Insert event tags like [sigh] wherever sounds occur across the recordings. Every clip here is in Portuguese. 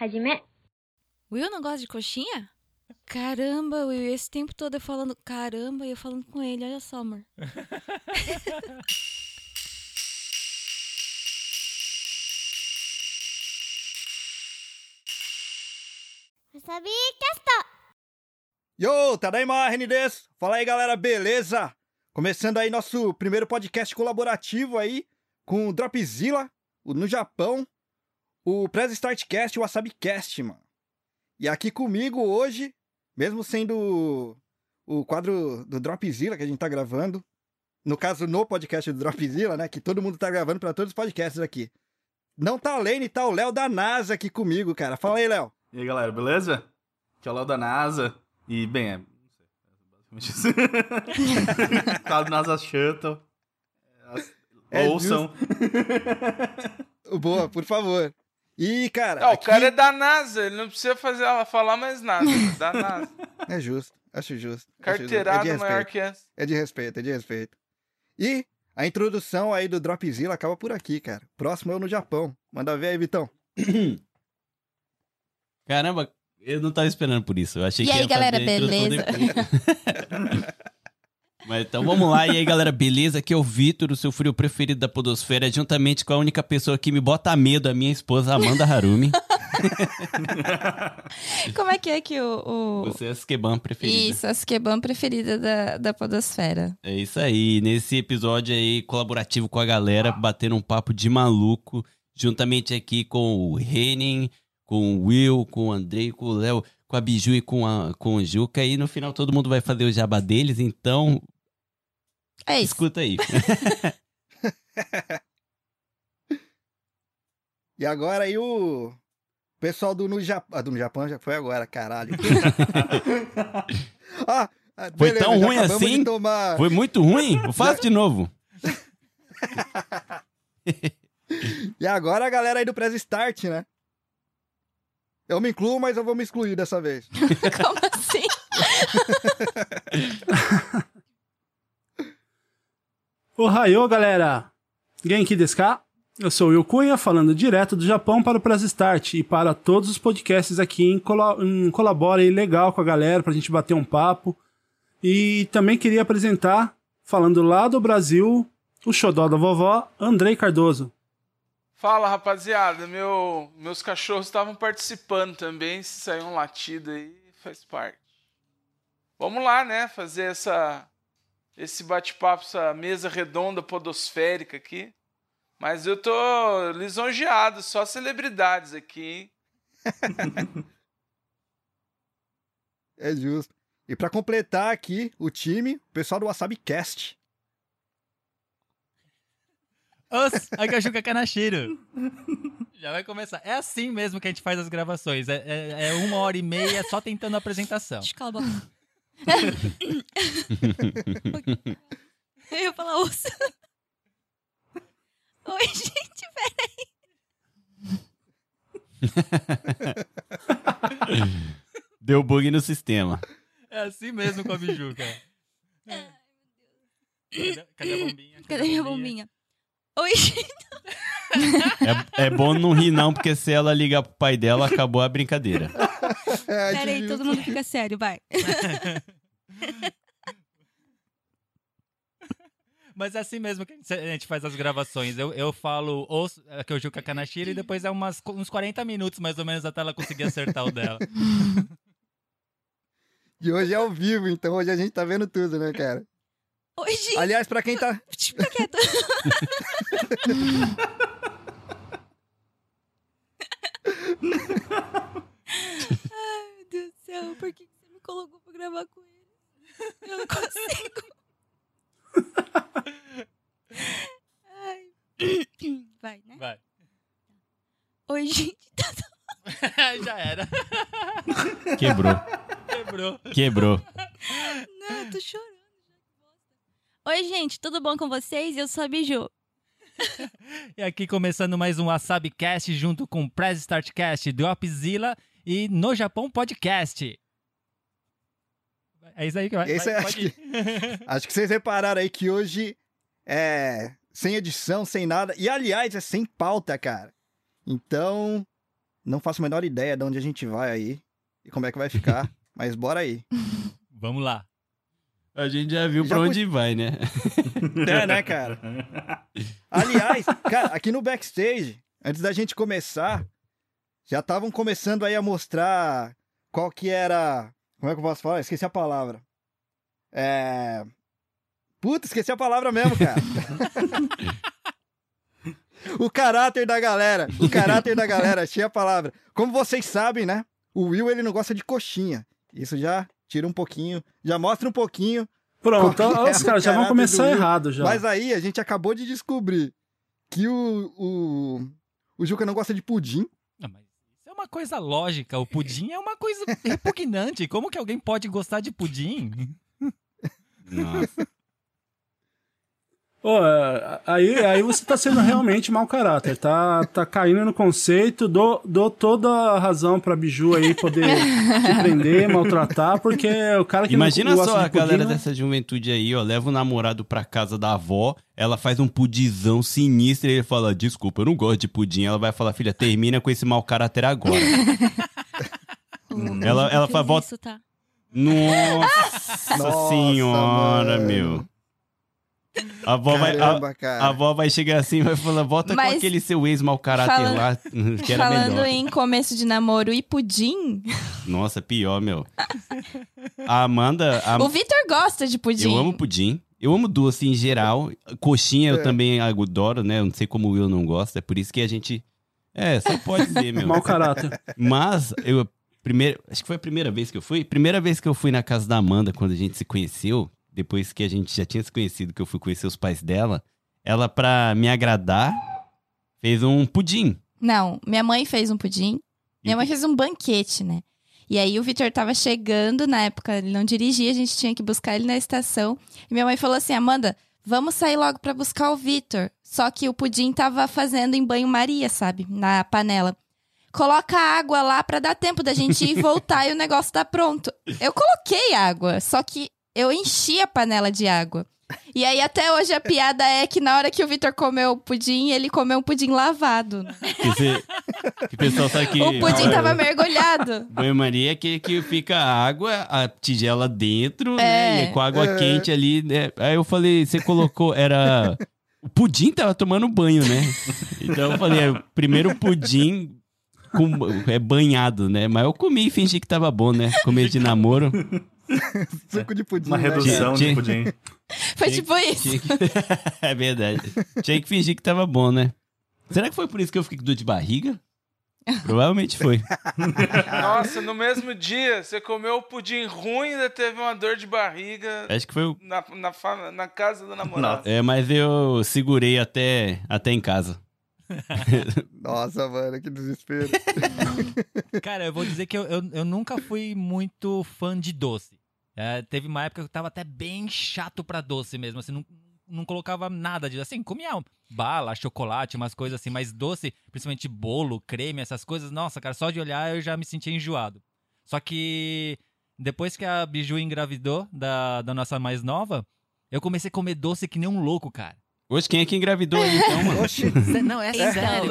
Hajime. Will não gosta de coxinha? Caramba, Will, esse tempo todo eu falando caramba e eu falando com ele, olha só, amor. [laughs] Wasabi Cast! Yo, Tadaima Renides! Fala aí, galera, beleza? Começando aí nosso primeiro podcast colaborativo aí com o Dropzilla, no Japão o Press Startcast e o WasabiCast, mano. E aqui comigo hoje, mesmo sendo o quadro do Dropzilla que a gente tá gravando, no caso no podcast do Dropzilla, né, que todo mundo tá gravando pra todos os podcasts aqui. Não tá a Lane, tá o Léo da NASA aqui comigo, cara. Fala aí, Léo. E aí, galera, beleza? Aqui é o Léo da NASA. E, bem, é. Não sei, é basicamente isso. [laughs] Quadro NASA Shuttle. É Ouçam. Boa, por favor. E, cara. Ah, o aqui- cara é da NASA, ele não precisa fazer ela falar mais nada. Da NASA. É justo, acho justo. acho justo. Carteirada é maior que essa. É de respeito, é de respeito. E a introdução aí do Dropzilla acaba por aqui, cara. Próximo é o no Japão. Manda ver aí, Vitão. Caramba, eu não tava esperando por isso. Eu achei E que aí, ia galera, beleza? [laughs] Mas então vamos lá. E aí, galera, beleza? Aqui é o Vitor, o seu frio preferido da Podosfera, juntamente com a única pessoa que me bota medo, a minha esposa Amanda Harumi. [laughs] Como é que é que o. o... Você é a Skeban preferida. Isso, a Skeban preferida da, da Podosfera. É isso aí. Nesse episódio aí, colaborativo com a galera, batendo um papo de maluco, juntamente aqui com o Renin, com o Will, com o Andrei, com o Léo, com a Biju e com, a, com o Juca. E no final todo mundo vai fazer o jabá deles, então É isso. escuta aí. [laughs] E agora aí o pessoal do no Japão. Ah, do no Japão já foi agora, caralho. [laughs] ah, ah, Foi beleza, tão já ruim assim? Tomar... Foi muito ruim? [laughs] Faça de novo. E agora a galera aí do Press Start, né? Eu me incluo, mas eu vou me excluir dessa vez. Como assim? Ohayô, galera! Genki desu ka? Eu sou o Will Cunha, falando direto do Japão para o Press Start e para todos os podcasts aqui em, colo em colabora aí legal com a galera pra gente bater um papo. E também queria apresentar, falando lá do Brasil, o xodó da vovó, Andrei Cardoso. Fala, rapaziada. Meu, meus cachorros estavam participando também. Se sair um latido aí, faz parte. Vamos lá, né? Fazer essa, esse bate-papo, essa mesa redonda podosférica aqui. Mas eu tô lisonjeado, só celebridades aqui, hein? [laughs] É justo. E pra completar aqui o time, o pessoal do WasabiCast. Os, aqui é o Juca Kanashiro. Já vai começar. É assim mesmo que a gente faz as gravações. É, é- é uma hora e meia só tentando a apresentação. Deixa eu a ia falar osso. Oi, gente, Deu bug no sistema. É assim mesmo com a Bijuca. Cadê, cadê a bombinha? Cadê minha bombinha? Oi, gente. É, é bom não rir não, porque se ela ligar pro pai dela, acabou a brincadeira. É, Pera aí, justo. todo mundo fica sério, vai. Mas é assim mesmo que a gente- a faz as gravações. Eu, eu falo os, que é o Juca Kanashiro e depois é umas, uns 40 minutos mais ou menos até ela conseguir acertar o dela. E hoje é ao vivo, então hoje a gente tá vendo tudo, né, cara? Oi, gente. Aliás, pra quem tá. [laughs] Fica quieto. [laughs] Deus do céu, por que você me colocou pra gravar com ele? Eu não consigo. Ai. Vai, né? Vai. Oi, gente. [laughs] Já era. Quebrou. Quebrou. Quebrou. Não, eu tô chorando já. que bosta. Oi, gente, tudo bom com vocês? Eu sou a Biju. [laughs] E aqui começando mais um WasabiCast junto com o Press Startcast, Dropzilla e No Japão Podcast. É isso aí que vai. Esse vai- é- acho ir. [laughs] Acho que vocês repararam aí que hoje é sem edição, sem nada. E aliás, é sem pauta, cara. Então, Não faço a menor ideia de onde a gente vai aí e como é que vai ficar, [laughs] mas bora aí. Vamos lá. A gente já viu Já pra onde vai, né? [laughs] É, né, cara? Aliás, cara, aqui no backstage, antes da gente começar, já estavam começando aí a mostrar qual que era. Como é que eu posso falar? Esqueci a palavra. É. Puta, esqueci a palavra mesmo, cara. [laughs] o caráter da galera. O caráter da galera, achei a palavra. Como vocês sabem, né? O Will, ele não gosta de coxinha. Isso já tira um pouquinho, já mostra um pouquinho Pronto, que é os caras já vão começar errado já. Mas aí a gente acabou de descobrir que o, o, o Juca não gosta de pudim. Não, mas isso é uma coisa lógica. O pudim é uma coisa repugnante. Como que alguém pode gostar de pudim? Nossa. Ô, é, aí, aí você tá sendo realmente mau caráter, tá, tá caindo no conceito, dou, dou toda a razão pra Biju aí poder te prender, maltratar, porque o cara que Imagina não só de a galera né? dessa juventude aí, ó. Leva o namorado pra casa da avó, ela faz um pudizão sinistro e ele fala: Desculpa, eu não gosto de pudim. Ela vai falar: Filha, termina com esse mau caráter agora. O [laughs] Ela- ela fala, "Volta- isso, tá? Nossa, Nossa, senhora, mano. meu. A avó, vai, a, Caramba, cara. a avó vai chegar assim e vai falar: Volta com Mas- aquele seu ex mau caráter Falando- lá, que era Falando melhor. em começo de namoro e pudim, Nossa, pior, meu. A Amanda. a- o Vitor gosta de pudim. Eu amo pudim. Eu amo doce em geral. Coxinha eu É. também adoro, né? Eu não sei como o Will não gosta. É por isso que a gente. É, só pode ser, meu. Mau caráter. Mas eu. Primeiro, acho que foi a primeira vez que eu fui. Primeira vez que eu fui na casa da Amanda, quando a gente se conheceu, depois que a gente já tinha se conhecido, que eu fui conhecer os pais dela, ela, pra me agradar, fez um pudim. Não, minha mãe fez um pudim. E Minha mãe fez um banquete, né? E aí o Vitor tava chegando, na época ele não dirigia, a gente tinha que buscar ele na estação. E minha mãe falou assim: Amanda, vamos sair logo pra buscar o Vitor. Só que o pudim tava fazendo em banho-maria, sabe? Na panela. Coloca água lá pra dar tempo da gente ir e [laughs] voltar e o negócio tá pronto. Eu coloquei água, só que eu enchi a panela de água. E aí até hoje a piada é que na hora que o Vitor comeu o pudim, ele comeu um pudim lavado. né? Que, pessoal sabe que. O pudim tava mergulhado. Banho-maria é que, que fica a água, a tigela dentro, É. né? E com a água quente ali, né? Aí eu falei, você colocou, era... O pudim tava tomando banho, né? Então eu falei, é, primeiro pudim com, é banhado, né? Mas eu comi e fingi que tava bom, né? Comer de namoro. [laughs] Suco de pudim. Uma né, redução Tinha- de pudim. Foi Tinha- tipo isso. Que- [laughs] é verdade. Tinha que fingir que tava bom, né? Será que foi por isso que eu fiquei com dor de barriga? [laughs] Provavelmente foi. Nossa, no mesmo dia, você comeu o pudim ruim e ainda teve uma dor de barriga Acho que foi o na, na, na casa da namorada. É, mas eu segurei até, até em casa. Nossa, mano, que desespero. Cara, eu vou dizer que eu, eu, eu nunca fui muito fã de doce. É, teve uma época que eu tava até bem chato pra doce mesmo, assim, não, não colocava nada de. Assim, comia bala, chocolate, umas coisas assim, mas doce, principalmente bolo, creme, essas coisas, nossa, cara, só de olhar eu já me sentia enjoado. Só que depois que a Biju engravidou da, da nossa mais nova, eu comecei a comer doce que nem um louco, cara. Hoje, quem é que engravidou aí, então, mano? Oxi. Sé- Não, é Então. sério.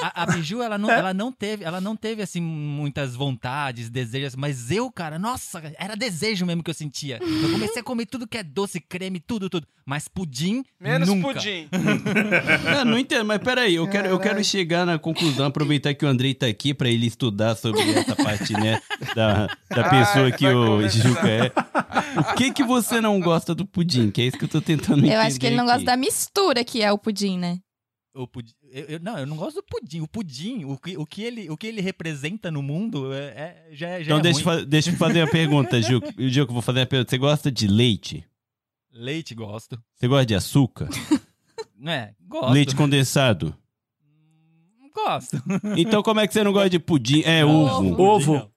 A, a Biju, ela não, ela, não teve, ela não teve, assim, muitas vontades, desejos, mas eu, cara, nossa, era desejo mesmo que eu sentia. Eu comecei a comer tudo que é doce, creme, tudo, tudo. Mas pudim, Menos nunca. pudim. Não, [laughs] não entendo, mas peraí, eu quero, eu quero chegar na conclusão, aproveitar que o Andrei tá aqui pra ele estudar sobre essa parte, né, da, da Ai, pessoa que o. Juca é. O que que você não gosta do pudim? Que é isso que eu tô tentando entender Eu acho que ele não aqui. gosta da mistura que é o pudim, né? O pudim eu, eu- não, eu não gosto do pudim. O pudim, o que, o que, ele, o que ele representa no mundo, é, é- já, é- já Então é deixa, fa- deixa eu fazer uma pergunta, [laughs] Juca. Juca, eu vou fazer uma pergunta. Você gosta de leite? Leite, gosto. Você gosta de açúcar? Não [laughs] é? Gosto. Leite condensado? Hum, Gosto. [laughs] Então como é que você não gosta de pudim? É Não, ovo. Ovo. não.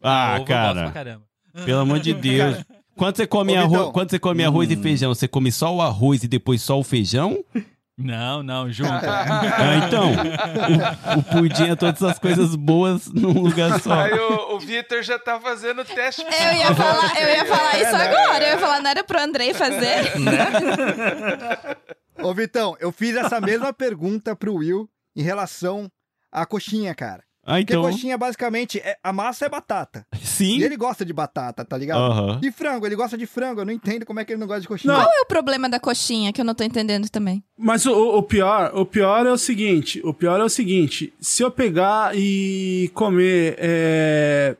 Ah, ovo eu gosto pra cara. caramba. Pelo amor de Deus. Quando você come, Ô, arroz, Vitão. quando você come arroz e Hum. feijão, você come só o arroz e depois só o feijão? Não, não, junto. [laughs] Ah, então, o, o pudim é todas as coisas boas num lugar só. Aí o, o Vitor já tá fazendo o teste Eu ia falar, eu ia falar isso É, né? agora. Eu ia falar, não era pro Andrei fazer? Ô, Vitão, eu fiz essa mesma pergunta pro Will em relação à coxinha, cara. Ah, Porque então. coxinha, basicamente, é- a massa é batata. Sim. E ele gosta de batata, tá ligado? Aham. E frango, ele gosta de frango. Eu não entendo como é que ele não gosta de coxinha. Não. Qual é o problema da coxinha que eu não tô entendendo também? Mas o, o pior, o pior é o seguinte, o pior é o seguinte, se eu pegar e comer é,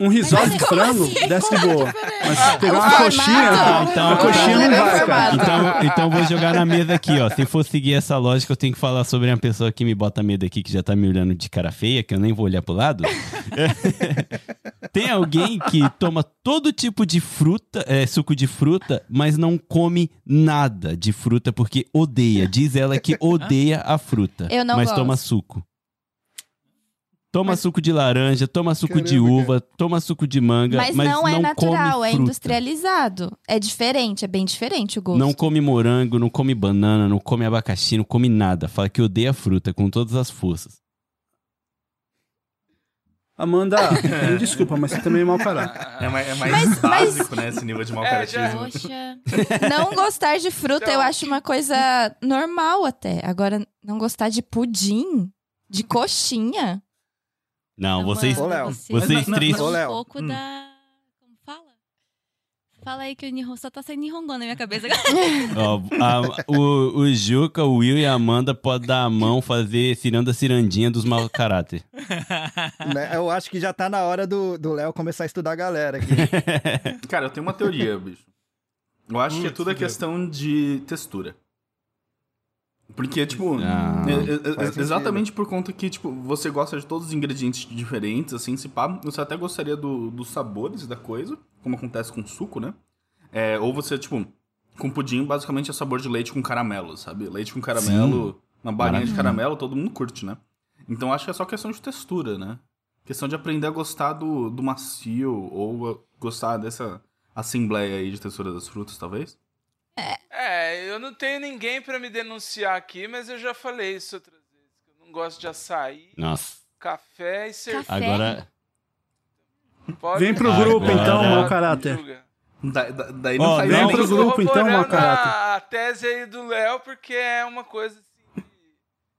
um risole de frango, desce de boa. Mas se pegar uma coxinha, Ah, então- a coxinha não então- vai, cara. Então, então vou jogar na mesa aqui, ó. Se for seguir essa lógica, eu tenho que falar sobre uma pessoa que me bota medo aqui, que já tá me olhando de cara feia, que eu nem vou olhar pro lado. [laughs] Tem alguém que toma todo tipo de fruta, é, suco de fruta, mas não come nada de fruta porque odeia. Diz ela que odeia a fruta. Eu não mas gosto. toma suco. Toma suco de laranja, toma suco de Caramba, uva, toma suco de manga, Mas, mas, não é natural, come é fruta. industrializado. É diferente, é bem diferente o gosto. Não come morango, não come banana, não come abacaxi, não come nada. Fala que odeia fruta com todas as forças. Amanda, me desculpa, mas você também é mau caráter. É mais, é mais Mas- básico, né? Esse nível de mau É, já- caratismo. Poxa. [laughs] Não gostar de fruta eu Então- acho uma coisa normal até. Agora, não gostar de pudim, de coxinha. Não, vocês, Ô, Léo. você vocês não- três- não Ô, um Léo. pouco Hum. da... Como fala? Fala aí que o Nihon só tá saindo Nihongo na minha cabeça. [laughs] ó, a- o, o Juca, o Will e a Amanda podem dar a mão, fazer ciranda cirandinha dos mau caráter. [laughs] Né? Eu acho que já tá na hora do do Léo começar a estudar a galera aqui. [laughs] Cara, eu tenho uma teoria, bicho. Eu acho que é tudo a questão de textura. Porque, tipo, Ah, é- é- é- faz sentido. exatamente por conta que, tipo, você gosta de todos os ingredientes diferentes, assim, se pá, você até gostaria do- dos sabores da coisa, como acontece com suco, né? É, ou você, tipo, com pudim, basicamente é sabor de leite com caramelo, sabe? Leite com caramelo, uma balinha de Maravilha. caramelo, todo mundo curte, né? Então acho que é só questão de textura, né? Questão de aprender a gostar do, do macio, ou a gostar dessa assembleia aí de textura das frutas, talvez. É, eu não tenho ninguém pra me denunciar aqui, mas eu já falei isso outras vezes. que Eu não gosto de açaí, Nossa, café e cerveja. Café? agora. Pode Vem pro Agora- grupo então, mau caráter. Da- da- daí não faz vem pro grupo, então, mau caráter. A, a tese aí do Léo, porque é uma coisa assim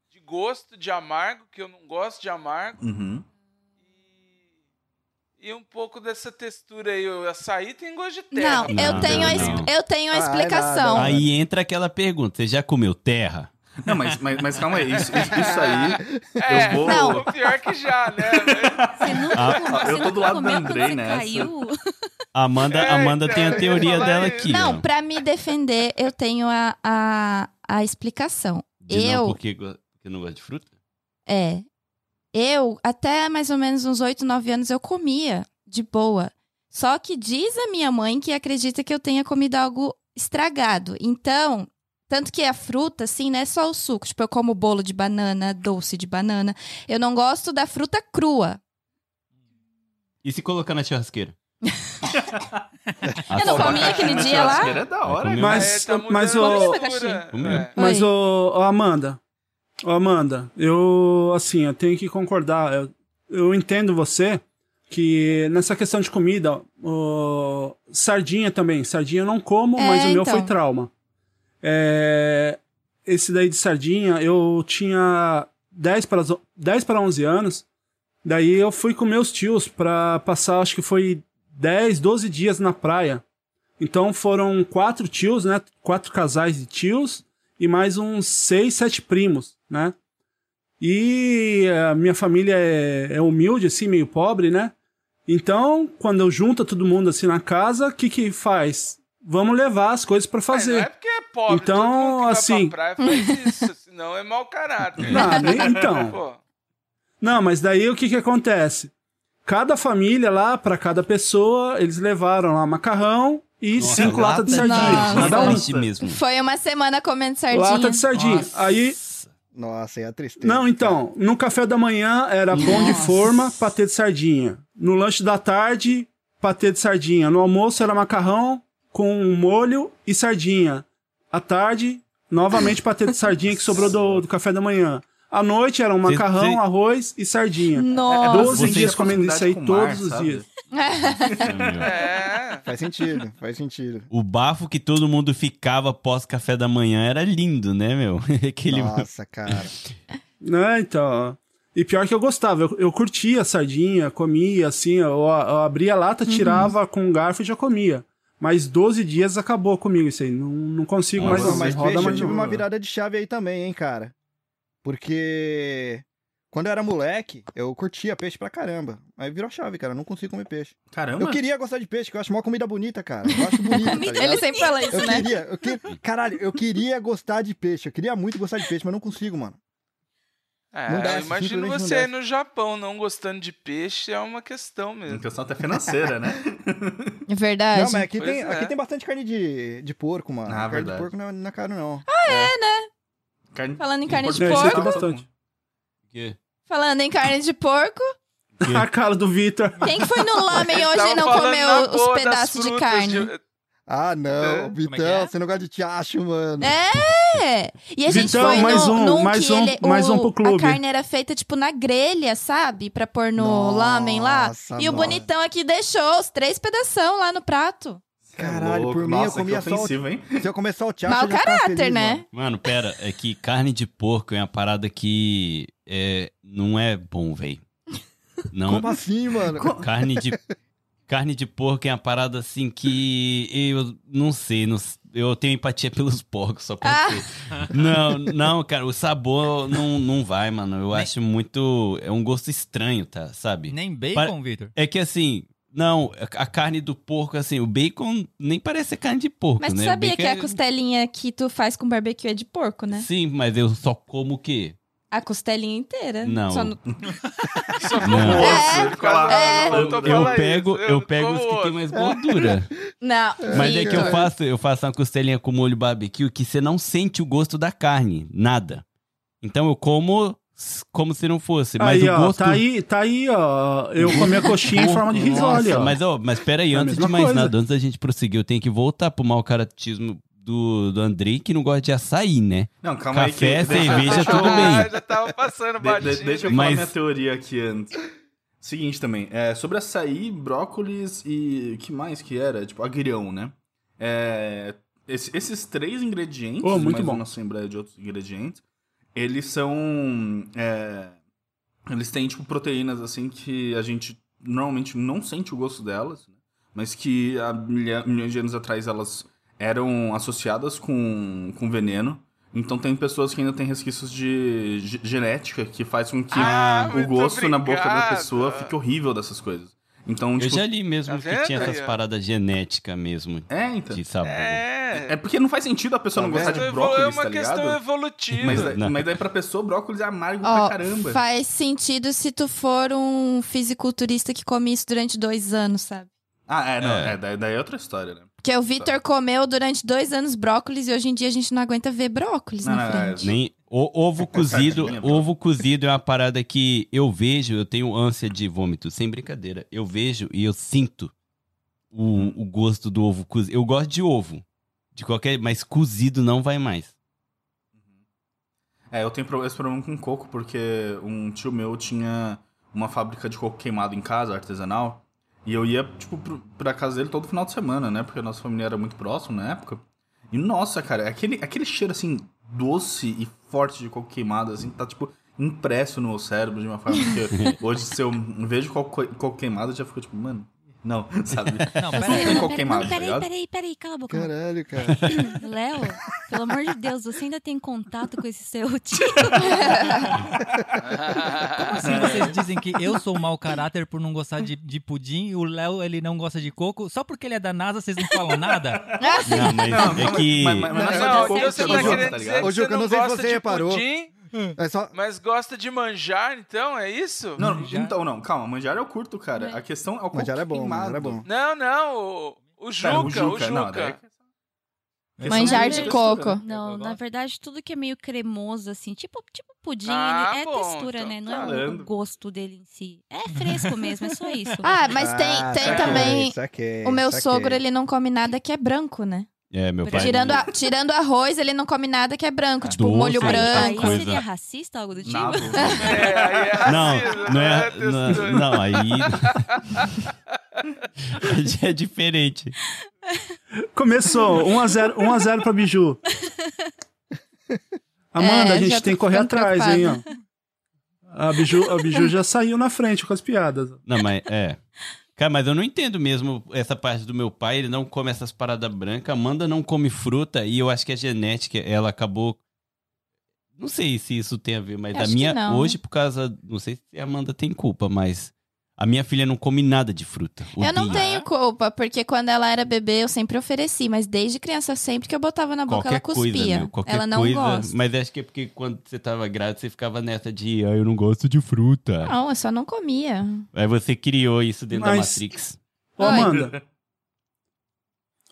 de, de gosto, de amargo, que eu não gosto de amargo. Uhum. E, um pouco dessa textura aí. O açaí tem gosto de terra. Não, Não, eu tenho, a, não, não. eu tenho a Ah, é explicação. nada. Aí entra aquela pergunta: você já comeu terra? Não, mas, mas, mas calma aí, isso, isso, isso aí. É, eu vou. não. pior que já, né? [laughs] Você nunca, Ah, comeu- eu você tô do lado do comeu Andrei quando você nessa. caiu? A [laughs] Amanda, É, Amanda então, tem eu a ia teoria dela isso. aqui. Não, ó. pra me defender, eu tenho a, a, a explicação. De não eu, porque, go- porque não gosta de fruta? é. Eu, até mais ou menos uns 8, 9 anos, eu comia de boa. Só que diz a minha mãe que acredita que eu tenha comido algo estragado. Então, tanto que a fruta, assim, não é só o suco. Tipo, eu como bolo de banana, doce de banana. Eu não gosto da fruta crua. E se colocar na churrasqueira? Eu não comi aquele dia lá? Churrasqueira É da hora, né? Mas, É, tá mas o, é. Mas, Oi. ô, ô, Amanda, Amanda, eu, assim, eu tenho que concordar. Eu, eu entendo você que nessa questão de comida, sardinha também. Sardinha eu não como, É, mas o meu então. foi trauma. É, esse daí de sardinha, eu tinha 10 para, 10 para 11 anos. Daí eu fui com meus tios pra passar, acho que foi 10, 12 dias na praia. Então foram quatro tios, né? Quatro casais de tios e mais uns seis, sete primos, né? E a minha família é, é humilde, assim, meio pobre, né? Então, quando eu junto todo mundo assim na casa, o que que faz? Vamos levar as coisas pra Mas não fazer. é porque é pobre. Então, todo mundo que vai assim- pra praia faz isso, [laughs] senão é mau caráter. Não, nem- então. Pô, Não, mas daí o que que acontece? Cada família lá, pra cada pessoa, eles levaram lá macarrão e Nossa, cinco lata latas de de sardinha. Nossa. Cada um. Mesmo. Foi uma semana comendo sardinha. Lata de sardinha. Nossa. Aí, Nossa, é a tristeza. não, então, no café da manhã era pão de Nossa. forma, patê de sardinha. No lanche da tarde, patê de sardinha. No almoço era macarrão com molho e sardinha. À tarde, novamente patê de sardinha que sobrou do, do café da manhã. À noite era um macarrão, arroz e sardinha. Nossa. 12 Vocês- dias comendo isso aí com o mar, todos os sabe? dias. É. Faz sentido, faz sentido. O bafo que todo mundo ficava pós café da manhã era lindo, né, meu? [laughs] Aquele... Nossa, cara. Né, então. E pior que eu gostava, eu, eu curtia a sardinha, comia assim, eu, eu abria a lata, tirava com um garfo e já comia. Mas 12 dias acabou comigo isso aí. Não, não consigo mais. Nossa, não, mas roda eu mais tive não. uma virada de chave aí também, hein, cara. Porque quando eu era moleque, eu curtia peixe pra caramba. Aí virou chave, cara. Eu não consigo comer peixe. Caramba. Eu queria gostar de peixe, que eu acho uma comida bonita, cara. Eu acho bonita, [laughs] tá? Ele sempre fala isso, Eu né? queria, eu que... caralho, eu queria gostar de peixe. Eu queria muito gostar de peixe, mas não consigo, mano. É, Não desce, eu imagino você aí no Japão não gostando de peixe é uma questão mesmo. Em questão até financeira, né? [laughs] É verdade. Não, mas aqui Pois tem, é. aqui tem bastante carne de, de porco, mano. Ah, carne verdade. de porco não é, não é caro, não. Carne... Falando em carne de É, isso aí tem porco. bastante. Que? Falando em carne de porco. A cara do Vitor. Quem que foi no lamen hoje Tava e não falando comeu os boa das pedaços de frutas carne? de- Ah, não. É, Vitão, como é que é? você não gosta de tiacho, mano. É! E a gente Vitão, foi mais no, um, num mais que um- ele, mais o, um pro clube. A carne era feita, tipo, na grelha, sabe? Pra pôr no Nossa, lamen lá. E o nossa. bonitão aqui deixou os três pedação lá no prato. Caralho, Louco. por mim eu Nossa, comia que só o- hein? Se eu começar o eu já ficava caráter, feliz, né? mano. Mano, pera, é que carne de porco é uma parada que é, não é bom, velho. Não, Como assim, mano? carne de carne de porco é uma parada assim que eu não sei, não eu tenho empatia pelos porcos, só pode Ah. ser. Não, não, cara, o sabor não, não vai, mano. Eu Nem- acho muito, é um gosto estranho, tá, sabe? Nem bacon, Vitor. É que assim, não, a carne do porco assim, o bacon nem parece ser carne de porco, Mas tu né? sabia que a é- costelinha que tu faz com barbecue é de porco, né? Sim, mas eu só como o quê? A costelinha inteira. Não. Só no- [laughs] Só como Não. osso. É, é. voltou pra Eu falar pego, eu pego os que tem mais gordura. [laughs] Não. Mas é que eu faço, eu faço uma costelinha com molho barbecue que você não sente o gosto da carne, nada. Então eu como como se não fosse, mas aí, o ó, gosto tá aí, tá aí, ó. Eu comi a coxinha em [laughs] forma de risole, ó. Mas ó, mas pera aí, É antes de mais coisa. nada, antes da gente prosseguir, eu tenho que voltar pro mau caratismo do, do Andrei que não gosta de açaí, né? Não, calma aí. Café, que... deixa- cerveja, deixa- tudo Ah, bem. já tava passando De- batido. de- deixa eu falar Mas- minha teoria aqui antes. Seguinte também, é, sobre açaí, brócolis e. que mais que era? Tipo, agrião, né? É, esse- esses três ingredientes, Oh, muito mais bom. uma assembleia de outros ingredientes, eles são. é, eles têm, tipo, proteínas assim que a gente normalmente não sente o gosto delas, né? mas que há milhões de anos atrás elas eram associadas com, com veneno. Então tem pessoas que ainda têm resquícios de ge- genética que faz com que Ah, o gosto na boca da obrigado. pessoa fique horrível dessas coisas. Então, Eu tipo, já li mesmo Tá que tinha essas paradas genéticas mesmo é, então. de sabor. É. É porque não faz sentido a pessoa Tá não gostar de é brócolis, uma tá questão ligado? evolutiva. Mas, Não. mas daí pra pessoa, brócolis é amargo Ó, pra caramba. faz sentido se tu for um fisiculturista que come isso durante dois anos, sabe? Ah, é, não, É. é, daí, daí é outra história, né? Porque o Vitor comeu durante dois anos brócolis e hoje em dia a gente não aguenta ver brócolis Não, na não, frente. Nem o, ovo cozido, ovo cozido é uma parada que eu vejo, eu tenho ânsia de vômito, sem brincadeira. Eu vejo e eu sinto o, o gosto do ovo cozido. Eu gosto de ovo, de qualquer, mas cozido não vai mais. É, eu tenho esse problema com coco, porque um tio meu tinha uma fábrica de coco queimado em casa, artesanal, e eu ia, tipo, pro- pra casa dele todo final de semana, né? Porque a nossa família era muito próxima na época. E, nossa, cara, aquele, aquele cheiro, assim, doce e forte de coco queimado, assim, tá, tipo, impresso no meu cérebro de uma forma que [laughs] hoje, se eu vejo coco, coco queimado, eu já fico, tipo, mano, não, sabe? Não, Não pera tem aí. coco queimado, não, tá peraí, ligado? peraí, peraí, cala a boca. Caralho, cara. Léo, pelo amor de Deus, você ainda tem contato com esse seu tio? Como assim vocês dizem que eu sou um mau caráter por não gostar de, de pudim e o Léo, ele não gosta de coco? Só porque ele é da NASA, vocês não falam nada? Não, mas Não, é que mas- mas- mas não é Não, então que você eu tá querendo tá dizer que você não não sei se gosta você de reparou. pudim, É só. mas gosta de manjar, então? É isso? Não, Manjar. então, não, calma, manjar eu curto, cara. A questão é o coco Manjar é bom, queimado. manjar é bom. Não, não, o, o Juca, Pera, o Juca. não, daí- Manjar Questão de textura, coco. Não, na verdade, tudo que é meio cremoso, assim, tipo, tipo pudim, Ah, ele é bom, textura, então né? Não tá. é o- o gosto dele em si. É fresco mesmo, é só isso. [laughs] Ah, mas tem, Ah, tem saquei, também. saquei, O meu saquei. sogro, ele não come nada que é branco, né? É meu pai. Tirando, a- tirando arroz, ele não come nada que é branco. Tipo, Doce, molho aí- Aí branco. coisa. seria racista, algo do tipo? Nabo. É, aí é [laughs] Não, racismo, não é, não, não, aí [laughs] é diferente. Começou, 1x0 1 a 0 pra Biju. Amanda, É, a gente tem que correr atrás, hein, ó. A Biju, a Biju já saiu na frente com as piadas. Não, mas é. Cara, mas eu não entendo mesmo essa parte do meu pai. Ele não come essas paradas brancas. Amanda não come fruta. E eu acho que a genética, ela acabou. Não sei se isso tem a ver, mas Eu a acho que minha. Hoje, por causa. Não sei se a Amanda tem culpa, mas. A minha filha não come nada de fruta. Eu não Odeia. tenho culpa, porque quando ela era bebê eu sempre ofereci, mas desde criança sempre que eu botava na boca Qualquer ela cuspia. coisa, meu, qualquer ela não coisa. gosta. Mas acho que é porque quando você tava grávida, você ficava nessa de, ah, eu não gosto de fruta. Não, eu só não comia. Aí você criou isso dentro da Mas- Matrix. Ô. Amanda.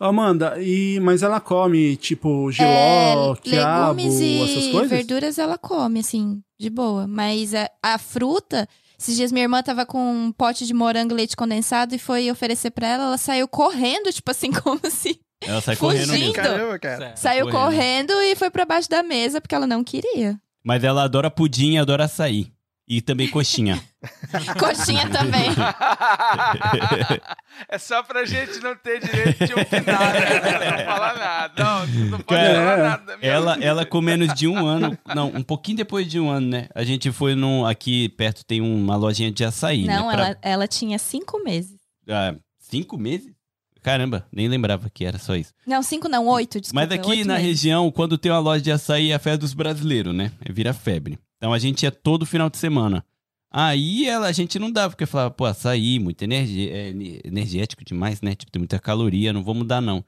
Ô, Amanda, e, mas ela come, tipo, giló, É, quiabo, legumes e essas coisas? verduras ela come, assim, de boa. Mas a, a fruta, esses dias minha irmã tava com um pote de morango e leite condensado e foi oferecer pra ela, ela saiu correndo, tipo assim, [laughs] como se. Ela sai correndo. Caramba, cara. Saiu correndo. correndo e foi pra baixo da mesa porque ela não queria. Mas ela adora pudim e adora açaí. E também coxinha. [laughs] Coxinha também. [laughs] é só pra gente não ter direito de opinar, né? Não falar nada. Não, não pode Cara, falar nada ela, vida. ela com menos de um ano, não, um pouquinho depois de um ano, né? A gente foi num, aqui perto tem uma lojinha de açaí, não, né? Pra- ela, ela tinha cinco meses. ah, cinco meses? Caramba, nem lembrava que era só isso. Não, cinco não, oito, desculpa. Mas aqui na meses. região, quando tem uma loja de açaí, é a festa dos brasileiros, né? É Vira febre. Então a gente ia todo final de semana. Aí ela, a gente não dava, porque falava, pô, açaí, muito energi- é, ne- energético demais, né? Tipo, tem muita caloria, não vou mudar não.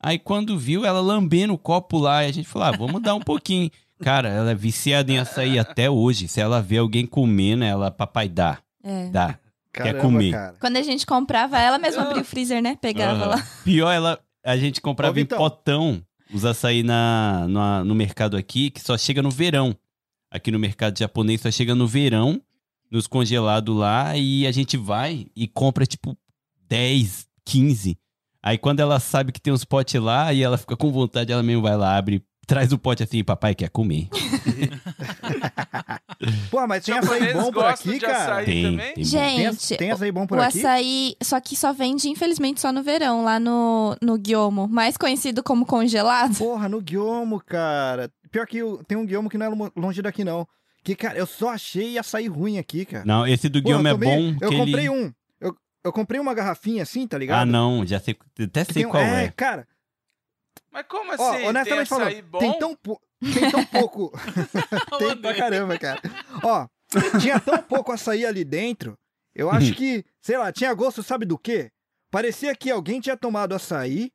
Aí quando viu ela lambendo o copo lá, a gente falou, ah, vou mudar um pouquinho. [laughs] Cara, ela é viciada em açaí até hoje. Se ela vê alguém comendo, ela, papai, dá, É. dá. Caramba, comer. cara. Quando a gente comprava, ela mesma abria o freezer, né? Pegava Aham. lá. Pior, ela, a gente comprava Ô, em potão os açaí na, na- no mercado aqui, que só chega no verão. Aqui no mercado japonês só chega no verão, nos congelados lá, e a gente vai e compra tipo 10, 15. Aí quando ela sabe que tem uns potes lá, e ela fica com vontade, ela mesmo vai lá, abre, traz o pote assim, papai quer comer. [laughs] Pô, mas tem açaí bom por aqui, cara? Tem, tem. Tem, Gente, tem açaí bom por o aqui? açaí, só que só vende, infelizmente, só no verão, lá no, no Gyomo, mais conhecido como congelado. Porra, no Guiomo, cara. Pior que eu- tem um Guiomo que não é lo- longe daqui, não. Que, cara, eu só achei açaí ruim aqui, cara. Não, esse do Guilherme é bom. Eu que comprei ele... um. Eu, eu comprei uma garrafinha assim, tá ligado? Ah, não, já sei, até sei tem um- qual é. cara, Mas como assim? ó, tem honestamente falando, açaí bom? tem tão, pou- tem tão pouco. [laughs] [laughs] tem pra caramba, cara. Ó, tinha tão pouco açaí ali dentro. Eu acho [laughs] que, sei lá, tinha gosto, sabe do quê? Parecia que alguém tinha tomado açaí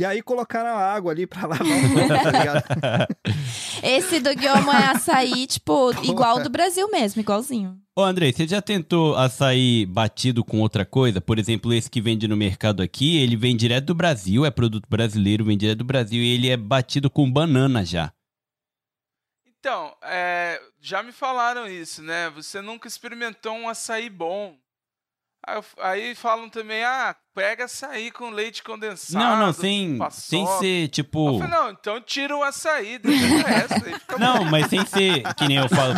e aí colocaram a água ali pra [laughs] lavar o copo, tá ligado? [laughs] Esse do Gyomo é açaí, tipo, igual ao do Brasil mesmo, igualzinho. Ô, Andrei, você já tentou açaí batido com outra coisa? Por exemplo, esse que vende no mercado aqui, ele vem direto do Brasil, é produto brasileiro, vem direto do Brasil, e ele é batido com banana já. Então, é, já me falaram isso, né? Você nunca experimentou um açaí bom. Aí, aí falam também, ah, pega açaí com leite condensado. não, não, sem, paçoca. sem ser, Eu tipo... falei, não, então tira o açaí, deixa o resto. Não, mas sem ser, que nem eu falo,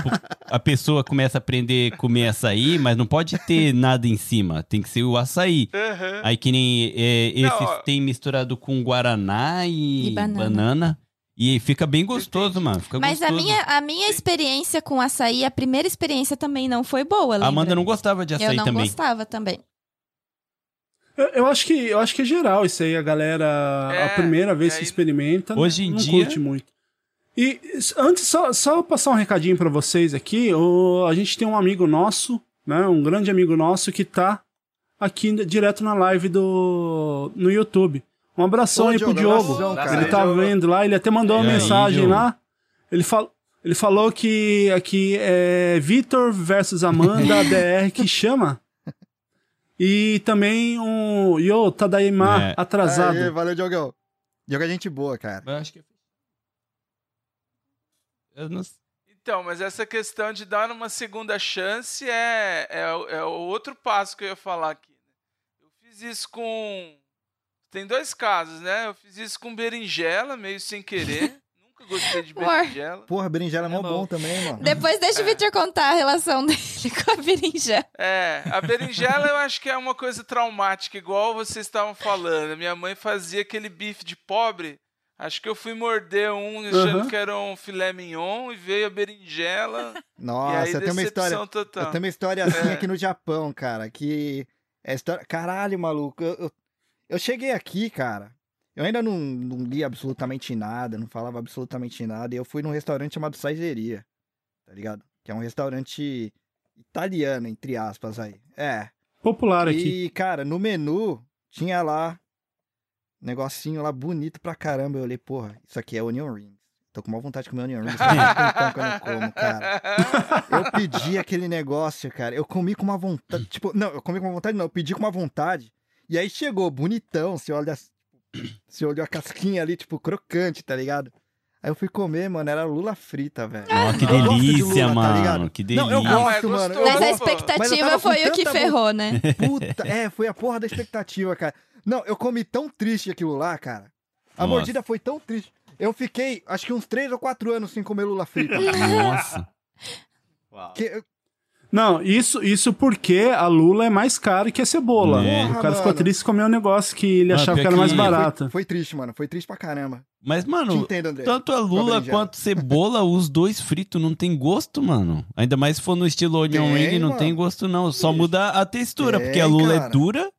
a pessoa começa a aprender a comer açaí, mas não pode ter nada em cima, tem que ser o açaí. Aham. Aí que nem é, Não, esses ó. tem misturado com guaraná e, E banana. banana. E fica bem gostoso, mano. Fica Mas a gostoso. minha, a minha experiência com açaí, a primeira experiência também não foi boa, A lembra? Amanda não gostava de Eu açaí não também. gostava também. Eu, eu acho que, eu acho que é geral isso aí, a galera, É, a primeira vez e que aí- experimenta, Hoje em não dia- curte muito. E antes, só, só passar um recadinho pra vocês aqui, o, a gente tem um amigo nosso, né, um grande amigo nosso que tá aqui direto na live do no YouTube. Um abração Ô, aí pro Diogo, Diogo. abração, cara. Ele tá Diogo. vendo lá, ele até mandou uma aí, mensagem Diogo? lá. Ele, fal, ele falou que aqui é Vitor versus Amanda [laughs] DR que chama. E também um Yo Tadaima É. atrasado. Aê, valeu, Diogão. Diogo é gente boa, cara. Eu acho que. Eu não. Então, mas essa questão de dar uma segunda chance é, é, o- é o outro passo que eu ia falar aqui. né? Eu fiz isso com. Tem dois casos, né? Eu fiz isso com berinjela, meio sem querer. [laughs] Nunca gostei de berinjela. Porra, berinjela é mó É bom. bom também, mano. Depois deixa o Victor contar a relação [laughs] dele com a berinjela. É, a berinjela eu acho que é uma coisa traumática, igual vocês estavam falando. Minha mãe fazia aquele bife de pobre Acho que eu fui morder um achando Aham. que era um filé mignon e veio a berinjela. e Nossa, aí tenho uma história. total. Eu tenho uma história assim É. aqui no Japão, cara, que é história... Caralho, maluco, eu, eu, eu cheguei aqui, cara, eu ainda não, não li absolutamente nada, não falava absolutamente nada, e eu fui num restaurante chamado Saizeria, tá ligado? Que é um restaurante italiano, entre aspas, aí. É, Popular aqui. e, cara, no menu tinha lá um negocinho lá bonito pra caramba. Eu olhei, porra, isso aqui é onion rings. Tô com uma vontade de comer onion rings. Um tempão que eu não como, cara. Eu pedi aquele negócio, cara. Eu comi com uma vontade. Tipo, não, eu comi com uma vontade, não. Eu pedi com uma vontade. E aí chegou, bonitão. Você olha. Você olhou a casquinha ali, tipo, crocante, tá ligado? Aí eu fui comer, mano, era lula frita, velho. Ó, que Eu gosto de delícia, lula, tá mano. Que Não, eu delícia. Ah, mas gosto, mano. eu Mas a gosto. eu expectativa foi o que ferrou, né? Puta, é, foi a porra da expectativa, cara. Não, eu comi tão triste aquilo lá, cara. A Nossa. mordida foi tão triste. Eu fiquei, acho que uns 3 ou 4 anos sem comer lula frita. Nossa. Que- Não, isso, isso porque a lula é mais cara que a cebola. É. O cara Porra, ficou mano. triste e comeu um negócio que ele Ah, achava que era mais que- barata. foi triste, mano. Foi triste pra caramba. Mas, mano, entendo, André. tanto a lula quanto cebola, [laughs] os dois fritos não tem gosto, mano. Ainda mais se for no estilo onion Tem, ring, não mano. tem gosto não. Só Ixi. muda a textura, porque a Tem, lula é cara. dura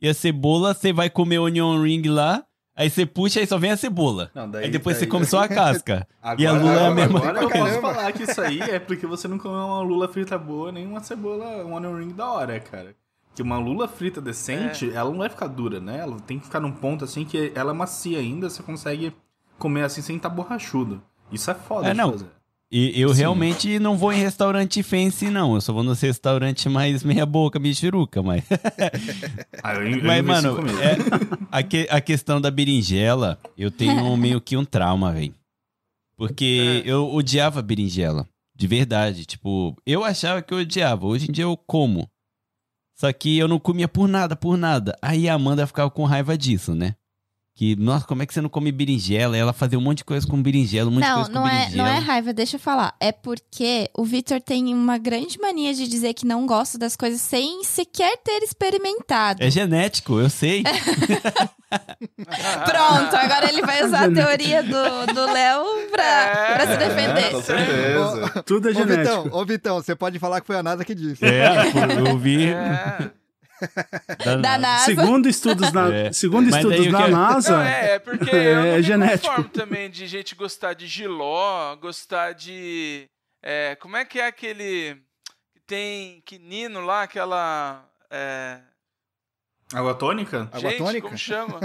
e a cebola, você vai comer onion ring lá, aí você puxa e só vem a cebola. Não, daí, Aí depois você daí- come só a casca. [laughs] Agora, E a lula é a agora- mesma Agora eu coisa. posso falar que isso aí é porque você não comeu uma lula frita boa, nem uma cebola, um onion ring da hora, cara. Que uma lula frita decente, ela não vai ficar dura, né? Ela tem que ficar num ponto assim que ela é macia ainda, você consegue comer assim sem estar borrachudo. Isso é foda É, de não. fazer. E eu Sim. realmente não vou em restaurante fancy, não. Eu só vou nos restaurantes mais meia boca, bichuruca, mas... [laughs] Ah, eu, eu Mas, mano, é, a, que- a questão da berinjela, eu tenho [laughs] meio que um trauma, velho. Porque É. eu odiava berinjela. De verdade. Tipo, eu achava que eu odiava. Hoje em dia eu como. Só que eu não comia por nada, por nada. Aí a Amanda ficava com raiva disso, né? Que, nossa, como é que você não come berinjela? Ela fazia um monte de coisa com berinjela, um monte de Não, coisa com não é, berinjela. não é raiva, deixa eu falar. É porque o Victor tem uma grande mania de dizer que não gosta das coisas sem sequer ter experimentado. É genético, eu sei. [laughs] Pronto, agora ele vai usar a teoria do do Léo pra, É. pra se É, com defender. certeza. Tudo é Ô, Vitão, genético. ô, Vitão, você pode falar que foi a NASA que disse. É, eu vi. É. Da NASA. Segundo estudos, na, É. segundo Mas estudos da que- NASA, Não, é, é porque É eu não me genético. também de gente gostar de giló, gostar de... é, como é que é aquele... que tem quinino lá, aquela... é, Água tônica? Água gente, tônica? como chama?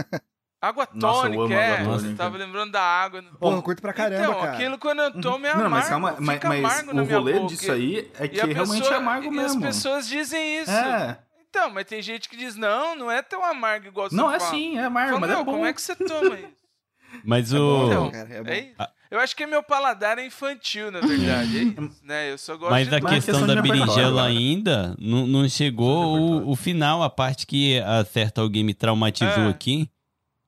Água [laughs] Nossa, eu tônica, amo é. água tônica. Tava lembrando da água. Porra, eu curto pra caramba, então, cara. aquilo quando eu tomo é Não, amargo, mas calma, mas, fica mas o rolê boca. disso aí é que E realmente pessoa- é amargo e mesmo. as pessoas dizem isso. É. Então, mas tem gente que diz, não, não é tão amargo igual você Não, é fala. sim, é amargo, mas é "Não, bom. como é que você toma isso? [laughs] Mas É o. bom, Então, cara, é bom. É isso. Eu acho que meu paladar é infantil, na verdade. É [laughs] isso, né? Eu só gosto Mas de a Mas é questão questão da de repertório, berinjela ainda não, não chegou o, o final, a parte que a certa alguém me traumatizou É. aqui.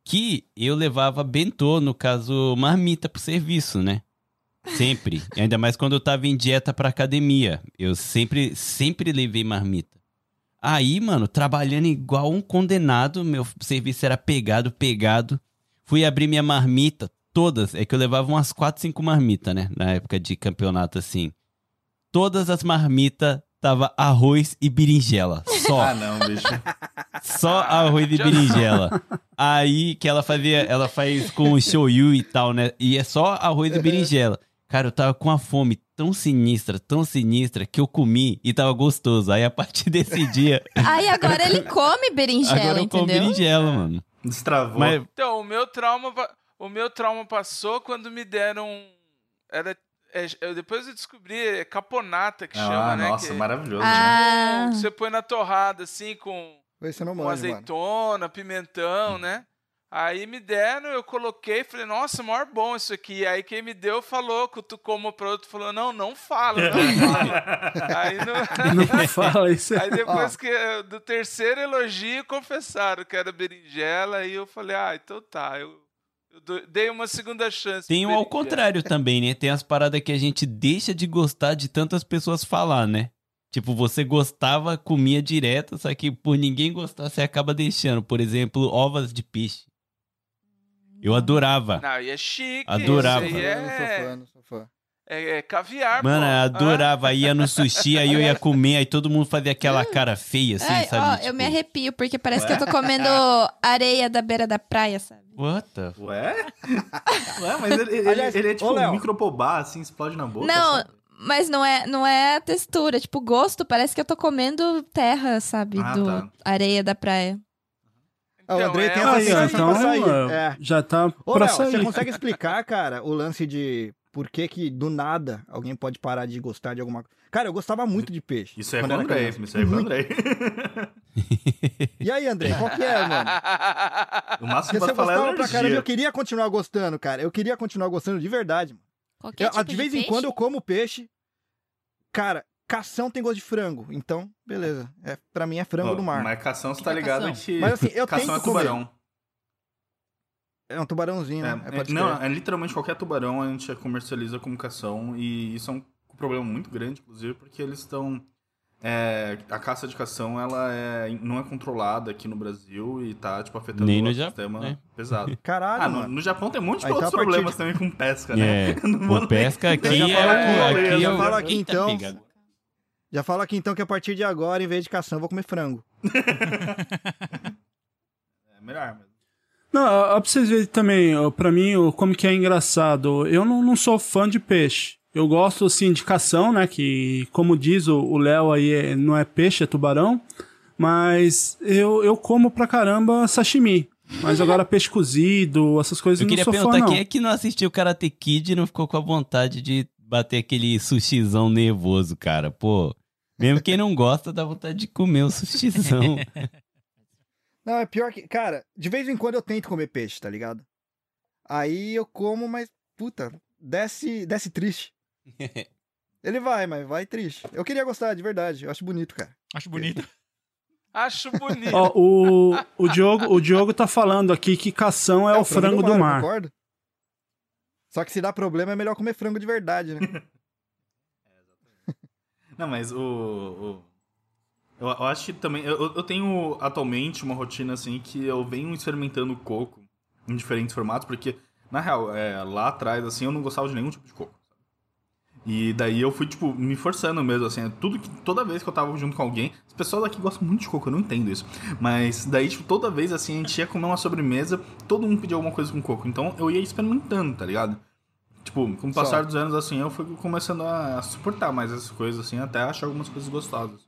Que eu levava bentô, no caso, marmita pro serviço, né? Sempre. Ainda mais quando eu tava em dieta pra academia. Eu sempre, sempre levei marmita. Aí, mano, trabalhando igual um condenado, meu serviço era pegado, pegado. Fui abrir minha marmita, todas. É que eu levava umas 4, 5 marmitas, né? Na época de campeonato assim. Todas as marmitas tava arroz e berinjela. Só. Ah, não, bicho. [laughs] Só arroz e berinjela. Aí que ela fazia, ela faz com shoyu e tal, né? E é só arroz e berinjela. Cara, eu tava com uma fome tão sinistra, tão sinistra, que eu comi e tava gostoso. Aí a partir desse [laughs] dia, Aí agora ele come berinjela, agora eu como entendeu? berinjela, mano. Destravou. Mas Então, o meu trauma, o meu trauma passou quando me deram era é, eu- depois eu descobri é caponata que ah, chama, né? nossa, que, maravilhoso, né? Ah, que você põe na torrada assim com, com manjo, mano. azeitona, pimentão, né? Aí me deram, eu coloquei, falei, nossa, maior bom isso aqui. Aí quem me deu falou, cutucou uma pro outro, falou, não, não fala, não fala. Aí, no- [laughs] não fala isso. aí depois que, do terceiro elogio, confessaram que era berinjela, aí eu falei, ah, então tá, eu, eu dei uma segunda chance. tem o ao contrário também, né? Tem as paradas que a gente deixa de gostar de tantas pessoas falar, né? Tipo, você gostava, comia direto, só que por ninguém gostar, você acaba deixando. Por exemplo, ovas de peixe. Eu adorava. Não, e é chique. Adorava. Isso aí Eu não sou é, fã, não sou fã. é, é caviar, Mano, pô. eu adorava. Ia no sushi, aí eu ia comer, aí todo mundo fazia aquela [laughs] cara feia, assim, Ai, sabe? ó, Tipo, eu me arrepio, porque parece que eu tô comendo [laughs] areia da beira da praia, sabe? What the Ué? [laughs] Ué, mas ele, ele, Aliás, ele é tipo um micropobá, assim, explode na boca. Não, sabe? mas não é, não é a textura. Tipo, o gosto parece que eu tô comendo terra, sabe? Ah, do tá. areia da praia. Ah, o Então, Andrei é tem uma essa Aí, ó, sensação então pra sair. é, já tá Ô, pra Léo, você sair. consegue explicar, cara, o lance de por que que do nada alguém pode parar de gostar de alguma coisa? Cara, eu gostava muito de peixe. Isso é quando com o Andrei, isso aí é com o. Andrei. E aí, Andrei, qual que é, mano? [laughs] O máximo Porque que você pode falar é pra caramba, eu queria continuar gostando, cara. Eu queria continuar gostando de verdade, mano. Qualquer Eu- tipo de vez em peixe? quando eu como peixe. Cara, cação tem gosto de frango. Então, beleza. É, pra mim é frango Ó, do mar. Mas cação, você tá é ligado que... Mas assim, eu cação tento é tubarão. É um tubarãozinho, né? É, É, não, é literalmente qualquer tubarão a gente comercializa como cação e isso é um problema muito grande, inclusive, porque eles estão... é, a caça de cação, ela é, não é controlada aqui no Brasil e tá, tipo, afetando Nem o no Japão, sistema né? pesado. [laughs] Caralho, Ah, no, no Japão tem um monte de então outros partir problemas de- também com pesca, né? É, [laughs] pô, pesca aqui Eu já falo é... aqui, Aqui já eu- falo aqui, Eita, então. pega. Já falo aqui então que a partir de agora, em vez de cação, eu vou comer frango. [laughs] É melhor, mas... Não, pra vocês verem também, ó, pra mim, ó, como que é engraçado. Eu não, não sou fã de peixe. Eu gosto, assim, de cação, né? Que, como diz o o Léo aí, é- não é peixe, é tubarão. Mas eu, eu como pra caramba sashimi. Mas agora [laughs] peixe cozido, essas coisas Eu eu não queria sou fã, perguntar não. quem é que não assistiu Karate Kid e não ficou com a vontade de bater aquele sushizão nervoso, cara. Pô, mesmo quem não gosta dá vontade de comer um sushizão. [laughs] Não, é pior que. Cara, de vez em quando eu tento comer peixe, tá ligado? Aí eu como, mas, puta, desce, desce triste. [laughs] Ele vai, mas vai triste. Eu queria gostar, de verdade. Eu acho bonito, cara. Acho bonito. [laughs] Acho bonito. Ó, o, o, Diogo, o Diogo tá falando aqui que cação é, o frango, do mar. Concordo. Só que se dá problema, é melhor comer frango de verdade, né? [laughs] Não, mas o. o- Eu, eu acho que também. Eu, eu tenho atualmente uma rotina assim que eu venho experimentando coco em diferentes formatos, porque, na real, é, lá atrás, assim, eu não gostava de nenhum tipo de coco. E daí eu fui, tipo, me forçando mesmo, assim, é tudo que. Toda vez que eu tava junto com alguém, as pessoas daqui gostam muito de coco, eu não entendo isso. Mas daí, tipo, toda vez assim, a gente ia comer uma sobremesa, todo mundo pedia alguma coisa com coco. Então eu ia experimentando, tá ligado? Tipo, com o Só. passar dos anos, assim, eu fui começando a suportar mais essas coisas, assim, até achar algumas coisas gostosas.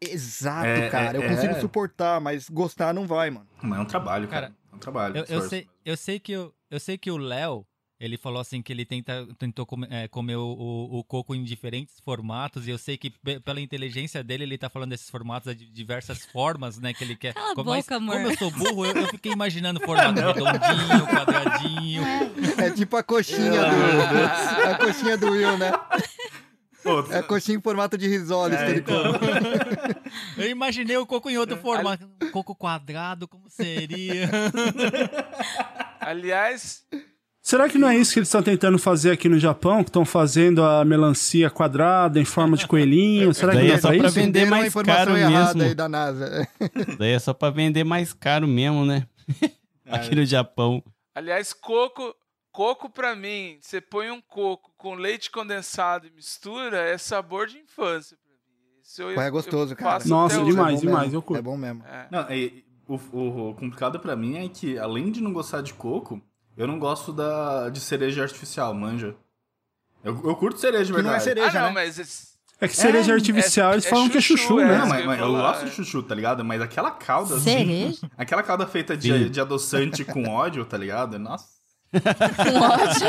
Exato, É, cara. é, eu consigo é. suportar, mas gostar não vai, mano. Mas é um trabalho, cara. Cara, é um trabalho. Eu, eu sei, eu sei que o- eu sei que o Léo, ele falou assim que ele tenta, tentou come- é, comer o, o- o coco em diferentes formatos e eu sei que pe- pela inteligência dele ele tá falando desses formatos de diversas formas, né, que ele quer. Cala a Como- mas boca, amor. Como eu sou burro, eu, eu fiquei imaginando formato redondinho, quadradinho. É tipo a coxinha do. A coxinha do Will, né? Pô, É a coxinha em formato de risoles que ele então. come. [laughs] Eu imaginei o coco em outro formato, coco quadrado, como seria? Aliás, Será que não é isso que eles estão tentando fazer aqui no Japão? Que estão fazendo a melancia quadrada em forma de coelhinho? Será que Daí não é é só isso? vender mais informação caro errada mesmo. aí da NASA. [laughs] Daí é só pra vender mais caro mesmo, né? [laughs] Aqui no Japão. aliás, coco, coco pra mim, você põe um coco com leite condensado e mistura, é sabor de infância pra mim. Isso eu, é gostoso, cara. Nossa, demais, É bom demais, mesmo. eu curto. É bom mesmo. É. Não, e, o, o- o complicado pra mim é que, além de não gostar de coco, eu não gosto da, de cereja artificial, manja. Eu, eu curto cereja de Que não é verdade. cereja, Ah, não, né? mas esse- É que cereja É, artificial, é- eles é falam que é chuchu, chuchu, é. né? Não, mas, mas eu falar, gosto é. de chuchu, tá ligado? Mas aquela calda, assim, Cereja? [laughs] aquela calda feita de, de adoçante com ódio, tá ligado? Nossa, Com ódio.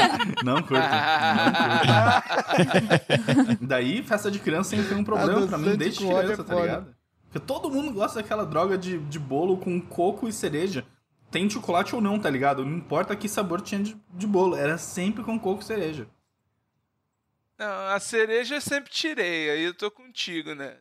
não curto. não curto. [laughs] Daí, festa de criança sempre foi um problema pra mim, Adoçante desde criança, é tá ligado? Porque todo mundo gosta daquela droga de, de bolo com coco e cereja. Tem chocolate ou não, tá ligado? Não importa que sabor tinha de, de bolo, era sempre com coco e cereja. Não, a cereja eu sempre tirei, aí eu tô contigo, né?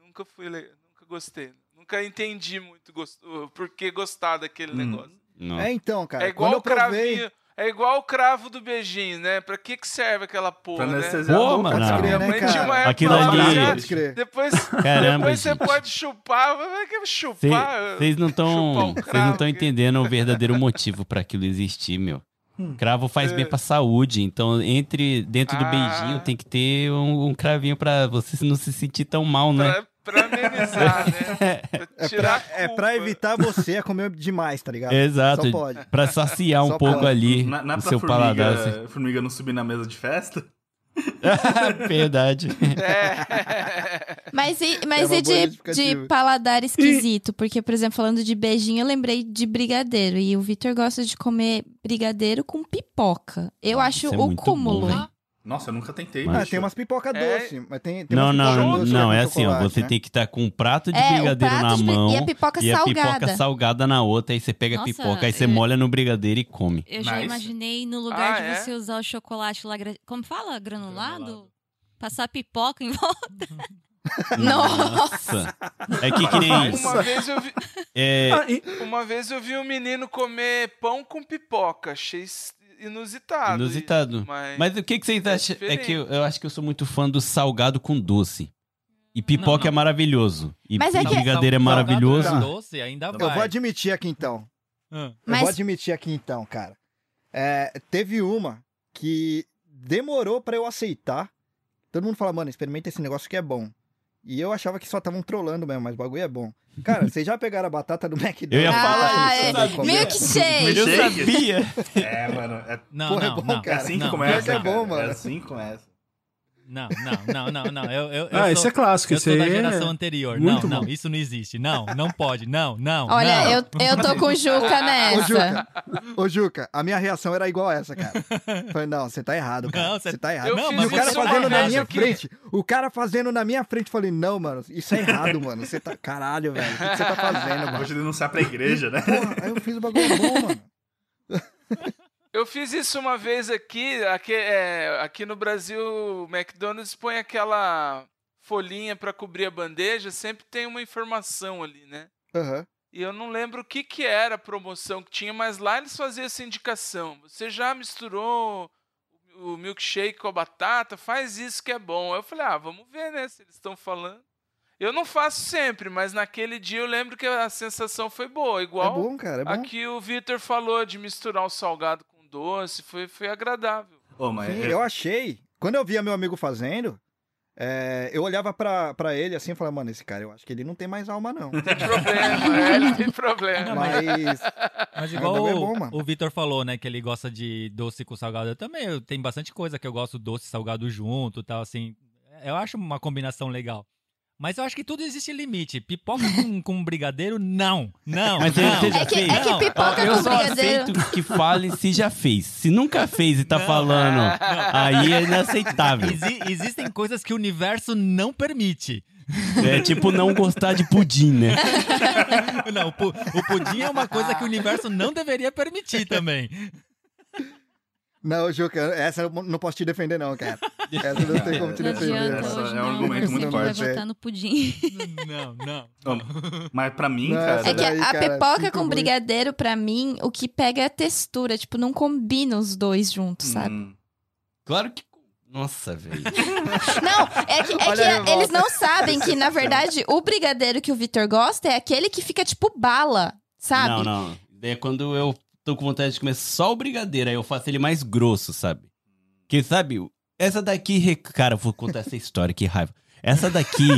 Nunca fui, nunca gostei. Nunca entendi muito gost... por que gostar daquele Hum. negócio. Não. É então, cara. é igual quando eu o provei. cravinho, É igual o cravo do beijinho, né? Pra que que serve aquela porra, Pra né? Pô, mano, não. crer, né, cara? Aquilo ali-. Depois, Caramba, depois você pode chupar, vai que chupar. Vocês não estão um vocês não cravo estão aqui. entendendo o verdadeiro motivo pra aquilo existir, meu. Hum. Cravo faz bem É. pra saúde, então entre dentro do Ah. beijinho tem que ter um, um cravinho pra você não se sentir tão mal, né? Pra, amenizar, né? [laughs] Pra É pra, é pra culpa. evitar você a comer demais, tá ligado? Exato. Só pode. Pra saciar um Só pouco pode. ali Não, não é o pra seu formiga, paladar. assim. [laughs] formiga não subir na mesa de festa? [laughs] Verdade. É. Mas e, É mas uma e de, de paladar esquisito? Porque, por exemplo, falando de beijinho, eu lembrei de brigadeiro. E o Vitor gosta de comer brigadeiro com pipoca. Eu Nossa, acho é o cúmulo. bom. Nossa, eu nunca tentei. Ah, bicho. tem umas pipoca É. doce, mas tem, tem Não, não, doce não, é assim, ó. Você né? tem que estar com um prato de É, brigadeiro prato na de mão e a pipoca e a salgada. pipoca salgada na outra, aí você pega Nossa, a pipoca, aí você é- molha no brigadeiro e come. Eu já Nice. imaginei no lugar Ah, de é? você usar o chocolate lá. Como fala? Granulado? Passar pipoca em volta. [laughs] Nossa. É que que nem isso. Uma vez, eu vi, É, Ah, e- uma vez eu vi um menino comer pão com pipoca. Achei inusitado. Inusitado. isso, Mas, Mas o que, que vocês É acham? É que eu, eu acho que eu sou muito fã do salgado com doce. E pipoca Não, não. é maravilhoso. E Mas é que- brigadeiro é Salgado maravilhoso. com doce ainda Eu vai. vou admitir aqui então. Ah. Eu Mas- vou admitir aqui então, cara. É, teve uma que demorou pra eu aceitar. Todo mundo fala, mano, experimenta esse negócio que é bom. E eu achava que só estavam trolando mesmo, mas o bagulho é bom. Cara, vocês já pegaram a batata do [laughs] McDonald's? Eu ia falar Ah, isso, é. como é? Milkshake. Eu sabia. É, mano. É, Não, Porra, é não, bom, não. é cara. assim que não, começa. pior que é bom, mano. É assim que começa. Não, não, não, não, não. Eu, eu, eu Ah, sou, esse é clássico. eu Esse sou da é... geração anterior. muito não, bom. não, isso não existe. Não, não pode. Não, não. Olha, não. eu, eu tô com o Juca Ô, nessa. Juca, ô, Juca, a minha reação era igual a essa, cara. Falei, não, você tá errado, cara. Não, Você tá errado. Eu Não, mas E o cara isso fazendo na minha aqui. frente. O cara fazendo na minha frente. Falei, não, mano, isso é errado, mano. Você tá. Caralho, velho. O que que você tá fazendo, Vou mano? te denunciar pra igreja, né? Porra, aí eu fiz o bagulho bom, mano. Eu fiz isso uma vez aqui. Aqui, é, aqui no Brasil, o McDonald's põe aquela folhinha pra cobrir a bandeja. Sempre tem uma informação ali, né? Aham. E eu não lembro o que, que era a promoção que tinha, mas lá eles faziam essa indicação. Você já misturou o milkshake com a batata? Faz isso que é bom. Eu falei, ah, vamos ver, né? Se eles estão falando. Eu não faço sempre, mas naquele dia eu lembro que a sensação foi boa. É Igual bom, cara. É bom. aqui o Vitor falou de misturar o salgado com doce. Foi, foi agradável. Ô, mas Sim, é- eu achei. Quando eu via meu amigo fazendo, é, eu olhava pra, pra ele assim e falava, mano, esse cara, eu acho que ele não tem mais alma, não. Tem problema, é, ele tem problema. Mas. Mas o igual é o, bom, o Vitor falou, né, que ele gosta de doce com salgado. Eu também, eu, tem bastante coisa que eu gosto doce e salgado junto e tal, assim. Eu acho uma combinação legal. Mas eu acho que tudo existe limite. Pipoca com, [laughs] com brigadeiro, não. Não, Mas não. você já É que, fez? é que Não, pipoca eu com só brigadeiro. aceito que fale se já fez. Se nunca fez e tá Não. falando, aí é inaceitável. Exi- existem coisas que o universo não permite. É tipo não gostar de pudim, né? [laughs] Não, o, pu- o pudim é uma coisa que o universo não deveria permitir também. Não, Juca, essa eu não posso te defender, não, cara. [laughs] Essa não tem como te Não defender. adianta Essa hoje, é um não. argumento muito vai forte, é. votar no pudim. [laughs] Não, não. Ô, Mas pra mim, Não, cara. É que daí, a cara, pipoca com muito. brigadeiro, pra mim, o que pega é a textura. Tipo, não combina os dois juntos, sabe? hum, Claro que. Nossa, velho. [laughs] Não, é que, é que eles não sabem que, na verdade, o brigadeiro que o Vitor gosta é aquele que fica tipo bala, sabe? Não, não. É quando eu tô com vontade de comer só o brigadeiro, aí eu faço ele mais grosso, sabe? Que, sabe, essa daqui. Cara, eu vou contar essa história, que raiva. Essa daqui.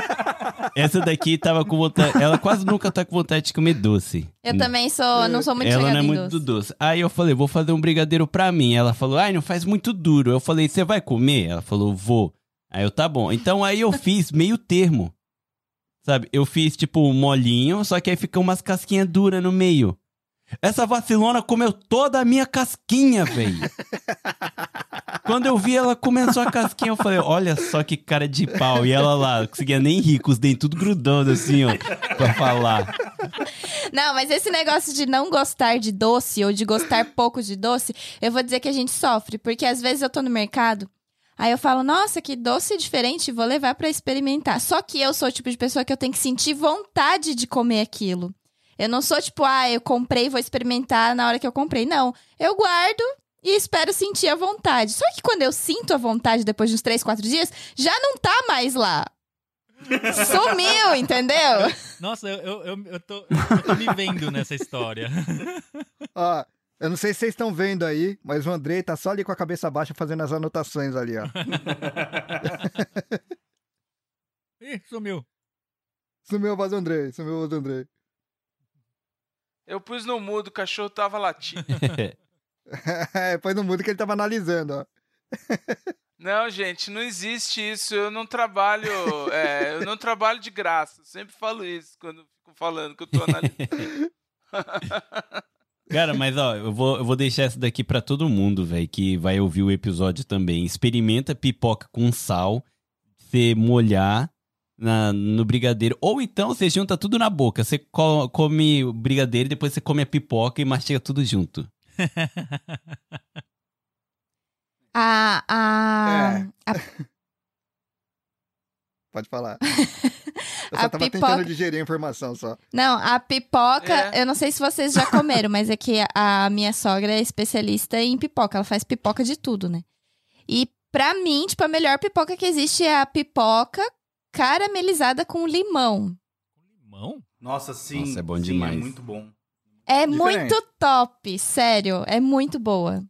[laughs] essa daqui tava com vontade. Ela quase nunca tá com vontade de comer doce. Eu também sou, não sou muito Ela não é muito doce. do doce. Aí eu falei, vou fazer um brigadeiro pra mim. Ela falou, ai, não faz muito duro. Eu falei, você vai comer? Ela falou, vou. Aí eu, tá bom. Então aí eu fiz meio termo. Sabe? Eu fiz tipo molinho, só que aí fica umas casquinhas duras no meio. Essa vacilona comeu toda a minha casquinha, velho. [laughs] Quando eu vi ela começou a casquinha, eu falei, olha só que cara de pau. E ela lá, não conseguia nem rir, com os dentes tudo grudando assim, ó, pra falar. Não, mas esse negócio de não gostar de doce ou de gostar pouco de doce, eu vou dizer que a gente sofre, porque às vezes eu tô no mercado, aí eu falo, nossa, que doce diferente, vou levar pra experimentar. Só que eu sou o tipo de pessoa que eu tenho que sentir vontade de comer aquilo. Eu não sou tipo, ah, eu comprei, vou experimentar na hora que eu comprei. Não. Eu guardo e espero sentir a vontade. Só que quando eu sinto a vontade depois de uns 3, 4 dias, já não tá mais lá. [laughs] Sumiu, entendeu? Nossa, eu, eu, eu, eu tô, eu tô me vendo nessa história. [laughs] Ó, eu não sei se vocês estão vendo aí, mas o Andrei tá só ali com a cabeça baixa fazendo as anotações ali, ó. [laughs] Ih, sumiu. Sumiu a voz do Andrei, sumiu a voz do Andrei. Eu pus no mudo, o cachorro tava latindo. [laughs] [laughs] É, Põe no mudo que ele tava analisando, ó. [laughs] Não, gente, não existe isso. Eu não trabalho, é, eu não trabalho de graça. Eu sempre falo isso quando fico falando que eu tô analisando. Cara, mas ó, eu vou, eu vou deixar essa daqui pra todo mundo, velho, que vai ouvir o episódio também. Experimenta pipoca com sal, você molhar na, no brigadeiro. Ou então você junta tudo na boca. Você co- come o brigadeiro, depois você come a pipoca e mastiga tudo junto. A, [laughs] a, É. a [laughs] Pode falar. [laughs] Eu só A tava pipoca- tentando digerir a informação só. Não, a pipoca, É. eu não sei se vocês já comeram, mas é que a minha sogra é especialista em pipoca. Ela faz pipoca de tudo, né? E pra mim, tipo, a melhor pipoca que existe é a pipoca caramelizada com limão. Limão? Nossa, sim. Nossa, é bom sim, demais. É muito bom. É Diferente. muito top, sério. É muito boa.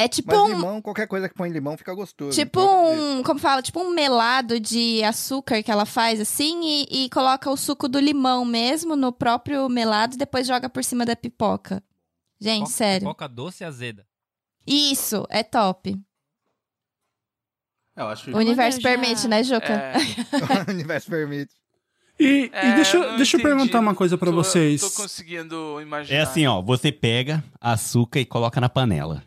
É tipo Mas um. limão, qualquer coisa que põe limão fica gostoso. Tipo jeito. um, como fala, tipo um melado de açúcar que ela faz assim e, e coloca o suco do limão mesmo no próprio melado e depois joga por cima da pipoca. Gente, Pipoca- sério. Pipoca doce e azeda. Isso, é top. Eu acho O universo permite, né, Juca? É, [laughs] o universo permite. E, e É, deixa, eu deixa eu perguntar uma coisa pra tô- vocês. Tô conseguindo imaginar. É assim, ó, você pega açúcar e coloca na panela.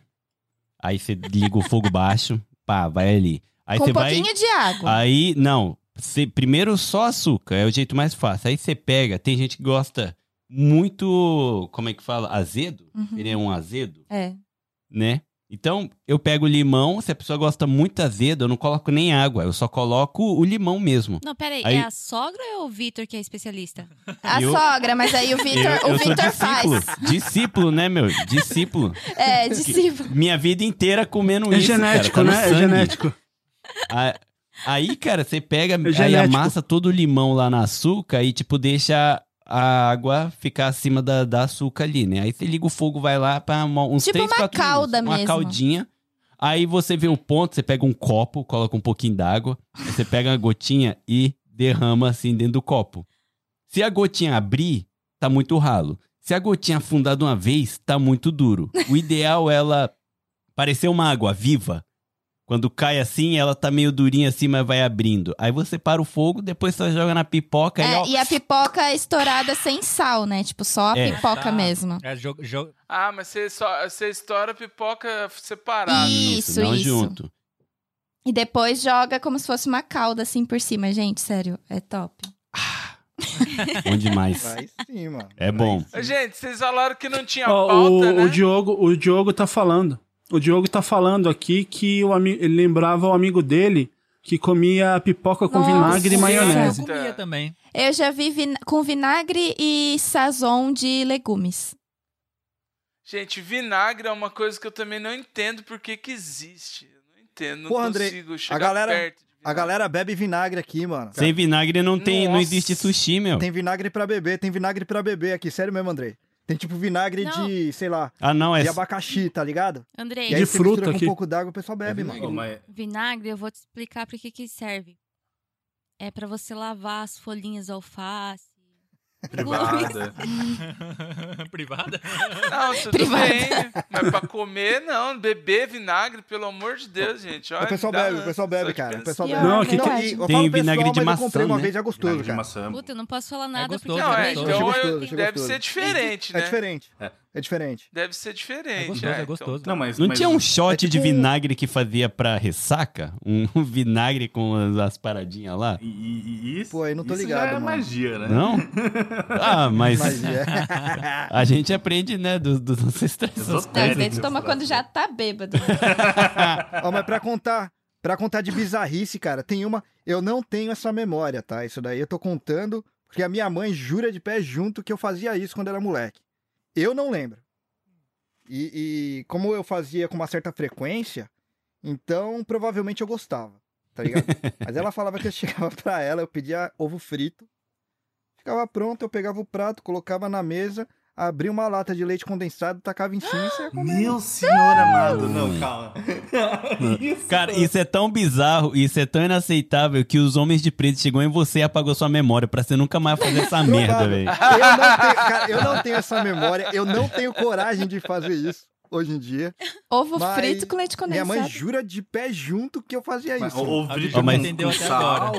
Aí você liga o fogo baixo, pá, vai ali. Aí Com você um vai. pouquinho de água. Aí, não. Você, primeiro só açúcar, é o jeito mais fácil. Aí você pega, tem gente que gosta muito. Como é que fala? Azedo? Uhum. Ele é um azedo, É. né? Então, eu pego o limão, se a pessoa gosta muito azedo, eu não coloco nem água, eu só coloco o limão mesmo. Não, peraí, Aí- é a sogra ou o Vitor que é especialista? A Eu- sogra, mas aí o Eu, Vitor, eu o sou Vitor discípulo. faz. Discípulo, né, meu? Discípulo. É, discípulo. Minha vida inteira comendo É isso. genético, cara, tá né? É genético. A- Aí, cara, você pega, aí É genético. amassa todo o limão lá na açúcar e, tipo, deixa a água ficar acima da, da açúcar ali, né? Aí você liga o fogo, vai lá pra uma- uns Tipo 3, uma 4 calda minutos. Uma mesmo. caldinha. Aí você vê o ponto, você pega um copo, coloca um pouquinho d'água, você pega uma gotinha e derrama assim dentro do copo. Se a gotinha abrir, tá muito ralo. Se a gotinha afundar de uma vez, tá muito duro. O ideal é ela parecer uma água viva. Quando cai assim, ela tá meio durinha assim, mas vai abrindo. Aí você para o fogo, depois você joga na pipoca e É, ó. e a pipoca é estourada sem sal, né? Tipo, só a É. pipoca Tá. mesmo. É, jo- jo- Ah, mas você, só, você estoura a pipoca separada. Isso, não isso. junto. E depois joga como se fosse uma calda assim por cima. Gente, sério, é top. [laughs] Bom demais. Vai sim, mano. É bom. Gente, vocês falaram que não tinha Ó, pauta, o, né? o Diogo, o Diogo tá falando. O Diogo tá falando aqui que o ele lembrava o amigo dele que comia pipoca com Nossa. vinagre e maionese. eu comia também. Eu já vi vin- com vinagre e sazon de legumes. Gente, vinagre é uma coisa que eu também não entendo por que existe. Eu não entendo, não Porra, Andrei, consigo chegar galera- perto de A galera bebe vinagre aqui, mano. Sem vinagre não tem, não Nossa. existe sushi, meu. Tem vinagre pra beber, tem vinagre pra beber aqui, sério mesmo, Andrei. Tem tipo vinagre Não. de, sei lá, Ah, não, é de abacaxi, tá ligado? Andrei, E aí De você fruta aqui. um pouco d'água, o pessoal bebe, É mano. vinagre. Mas- vinagre, eu vou te explicar pra que que serve. É pra você lavar as folhinhas alface. Privada. [laughs] Privada? Não, tudo Privada. bem. Mas pra comer, não. Beber vinagre, pelo amor de Deus, gente. Olha, O pessoal dá bebe, o pessoal bebe, cara. O pessoal bebe. Não, aqui verdade. e eu Tem falo vinagre pessoal, de maçã, eu comprei uma né? vez, é gostoso, Vinagre cara. Puta, eu não posso falar nada gostoso, porque é Não, é, gostoso. então eu- gostoso, deve gostoso. ser diferente, É né? diferente. É. É diferente. Deve ser diferente. É gostoso, é então- gostoso. Não, mas, Não mas- tinha um shot É tipo de vinagre que fazia pra ressaca? Um [laughs] vinagre com as, as paradinhas lá? E, e- isso, Pô, aí não tô isso ligado, já é mano. magia, né? Não? [laughs] Ah, mas é. [laughs] a gente aprende, né, dos, dos ancestrais. Não, Esotérico. às vezes toma quando já tá bêbado. Ó, mas pra contar, pra contar de bizarrice, cara, tem uma. Eu não tenho essa memória, tá? Isso daí eu tô contando, Porque a minha mãe jura de pé junto que eu fazia isso quando era moleque. Eu não lembro. E, e como eu fazia com uma certa frequência, então provavelmente eu gostava, tá ligado? [laughs] Mas ela falava que eu chegava [laughs] pra ela, eu pedia ovo frito, ficava pronto, eu pegava o prato, colocava na mesa, abria uma lata de leite condensado, tacava em cima e saia comendo. Meu senhor amado, não, calma. [laughs] Isso, Cara, isso é tão bizarro, isso é tão inaceitável que os homens de preto chegou em você e apagou sua memória pra você nunca mais fazer essa [laughs] merda, velho. Eu não, tenho, cara, eu não tenho essa memória, eu não tenho coragem de fazer isso hoje em dia. Ovo Mas frito com leite Minha condensado. mãe jura de pé junto que eu fazia Mas isso. o A frito com- entendeu com até sal,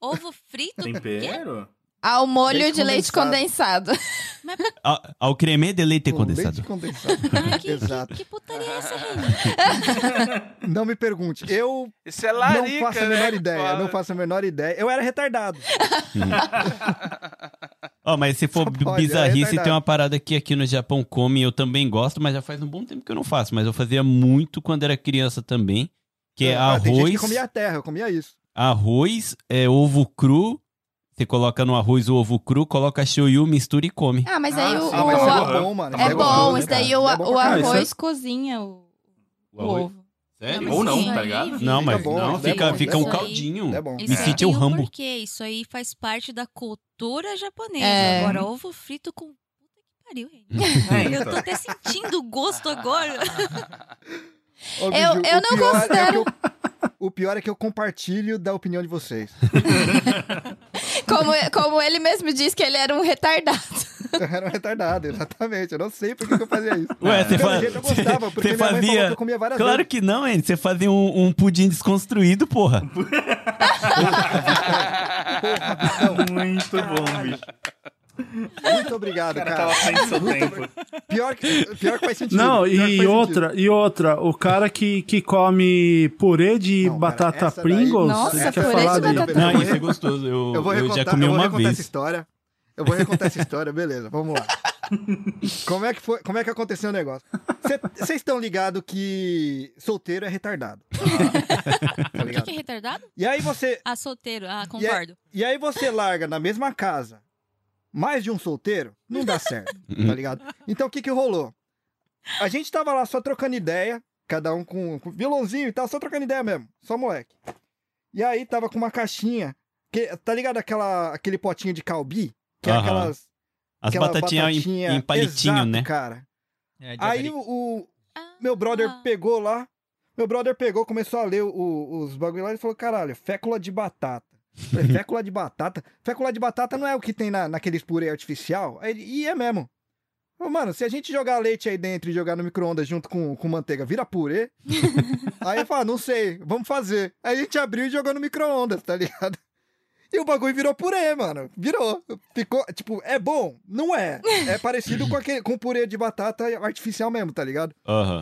Ovo frito? tempero? Ao molho Leite de leite condensado. Ao, ao creme de leite Com condensado. Leite condensado. Ai, [laughs] que, Exato. que, que putaria é essa, Renan? [laughs] Não me pergunte. Eu Isso é larica, não faço a né, menor que ideia. Não faço a menor ideia. Eu era retardado. Ó, mas se for [laughs] pode, é bizarrice, retardado. tem uma parada que aqui no Japão come, eu também gosto, mas já faz um bom tempo que eu não faço. Mas eu fazia muito quando era criança também. Que é Ah, Tem gente que arroz, comia a terra, eu comia isso. arroz, é, ovo cru. Você coloca no arroz o ovo cru, coloca shoyu, mistura e come. Ah, mas Ah, aí o, sim, Ah, o- mas o- é bom, mano. é Isso bom. Isso cara. daí o, é bom o arroz cozinha o, o ovo. Sério? Ou não, tá ligado? Não, Fica mas não, é fica, bom, fica isso um é caldinho. É bom. Me sente o Rambo. porquê. Isso aí faz parte da cultura japonesa. É. Agora, ovo frito com... Puta que pariu, Renan. [laughs] É, Eu tô até sentindo o gosto agora. [laughs] Ô, Eu- Biju, eu não é considero- eu- [laughs] o pior é que eu compartilho da opinião de vocês. Como, como ele mesmo disse que ele era um retardado. Eu [laughs] era um retardado, exatamente. Eu não sei por que que eu fazia isso. Ué, você, eu gostava, porque minha mãe falou fazia. que eu comia várias Claro vezes. que não, hein? Você fazia um, um pudim desconstruído, porra. [laughs] Muito bom, bicho. Muito obrigado, cara cara. tava tempo. Pior que, pior que faz sentido. Não, e outra, e outra, o cara que, que come purê de Não, cara, batata daí- Pringles, Nossa, você quer purê falar de... batata- Não, isso é gostoso. Eu, Eu vou eu recontar, já comi eu vou uma recontar essa vez. história. Eu vou recontar essa história, beleza, vamos lá. Como é que foi, como é que aconteceu o negócio? Vocês estão ligados que solteiro é retardado. Tá [laughs] O que, ligado? que é retardado? E aí você, Ah, solteiro. Ah, e aí, concordo. e aí você larga na mesma casa mais de um solteiro, não dá certo, [laughs] tá ligado? Então o que que rolou? A gente tava lá só trocando ideia, cada um com, com violãozinho e tal, só trocando ideia mesmo, só moleque. E aí tava com uma caixinha, que, tá ligado aquela, aquele potinho de calbi? Que é Aham. aquelas As aquela batatinhas em, batatinha- em palitinho, Exato, né? cara. É, Aí o, o Ah, meu brother ah. pegou lá, meu brother pegou, começou a ler o- o- os bagulho lá e falou, caralho, fécula de batata. Fécula de batata? Fécula de batata não é o que tem na, naqueles purê artificial? Ele, e é mesmo. Mano, se a gente jogar leite aí dentro e jogar no micro-ondas junto com, com manteiga, vira purê? [laughs] aí eu falo, não sei, vamos fazer. Aí a gente abriu e jogou no micro-ondas, tá ligado? E o bagulho virou purê, mano. Virou. Ficou, tipo, é bom? Não é. É parecido com, aquele, com purê de batata artificial mesmo, tá ligado?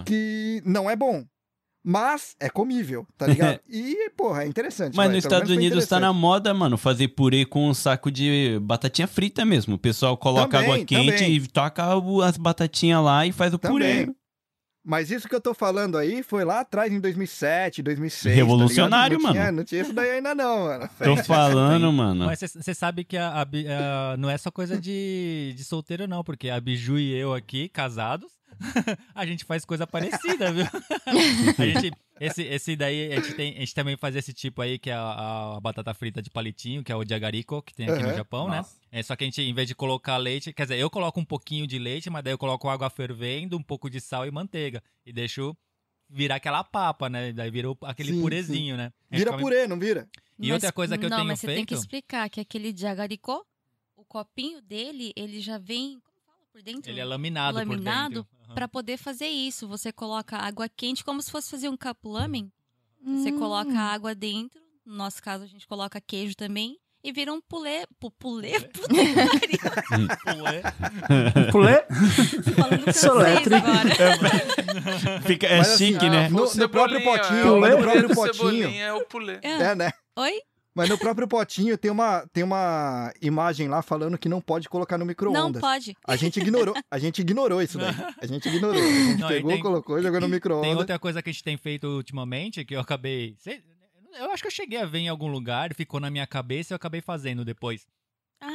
Que não é bom. Mas é comível, tá ligado? [laughs] E, porra, é interessante. Mas vai, nos Estados Unidos tá na moda, mano, fazer purê com um saco de batatinha frita mesmo. O pessoal coloca Também, água quente também. e toca as batatinhas lá e faz o purê. Também. Mas isso que eu tô falando aí foi lá atrás, em 2007, 2006. Revolucionário, tá não Tinha, mano. não tinha isso daí ainda não, mano. Tô [laughs] falando, mano. Mas você sabe que a, a a- não é só coisa de, de solteiro, não, porque a Biju e eu aqui, casados, [laughs] a gente faz coisa parecida, viu? [laughs] a gente, esse, esse daí, a gente, tem, a gente também faz esse tipo aí, que é a, a batata frita de palitinho, que é o diagariko, que tem aqui no Aham. Japão, né? Nossa. É, só que a gente, em vez de colocar leite, quer dizer, eu coloco um pouquinho de leite, mas daí eu coloco água fervendo, um pouco de sal e manteiga. E deixo virar aquela papa, né? Daí virou aquele Sim, purezinho, né? A gente Vira come- purê, não vira? E outra coisa que eu não, tenho mas você tem que feito- explicar que aquele jagaricó, o copinho dele, ele já vem, por dentro? Ele é laminado, Laminado por dentro. Aham. Pra poder fazer isso, você coloca água quente como se fosse fazer um capulamen. Você Hum. coloca água dentro, no nosso caso a gente coloca queijo também, e vira um pulê, pu- pulê, puta Pulê. [laughs] Pulê? falando francês Soletre. agora. [laughs] Fica, é Mas assim, chique, Ah, né? No- o no próprio potinho, é o no próprio potinho. Cebolinha é o pulê. É. É, né? Oi? Mas no próprio potinho tem uma, tem uma imagem lá falando que não pode colocar no Não micro-ondas. pode. A gente ignorou, a gente ignorou isso daí. [laughs] A gente ignorou. A gente Não, pegou, tem- colocou, jogou no Tem micro-ondas. outra coisa que a gente tem feito ultimamente, que eu acabei. Eu acho que eu cheguei a ver em algum lugar, ficou na minha cabeça e eu acabei fazendo depois.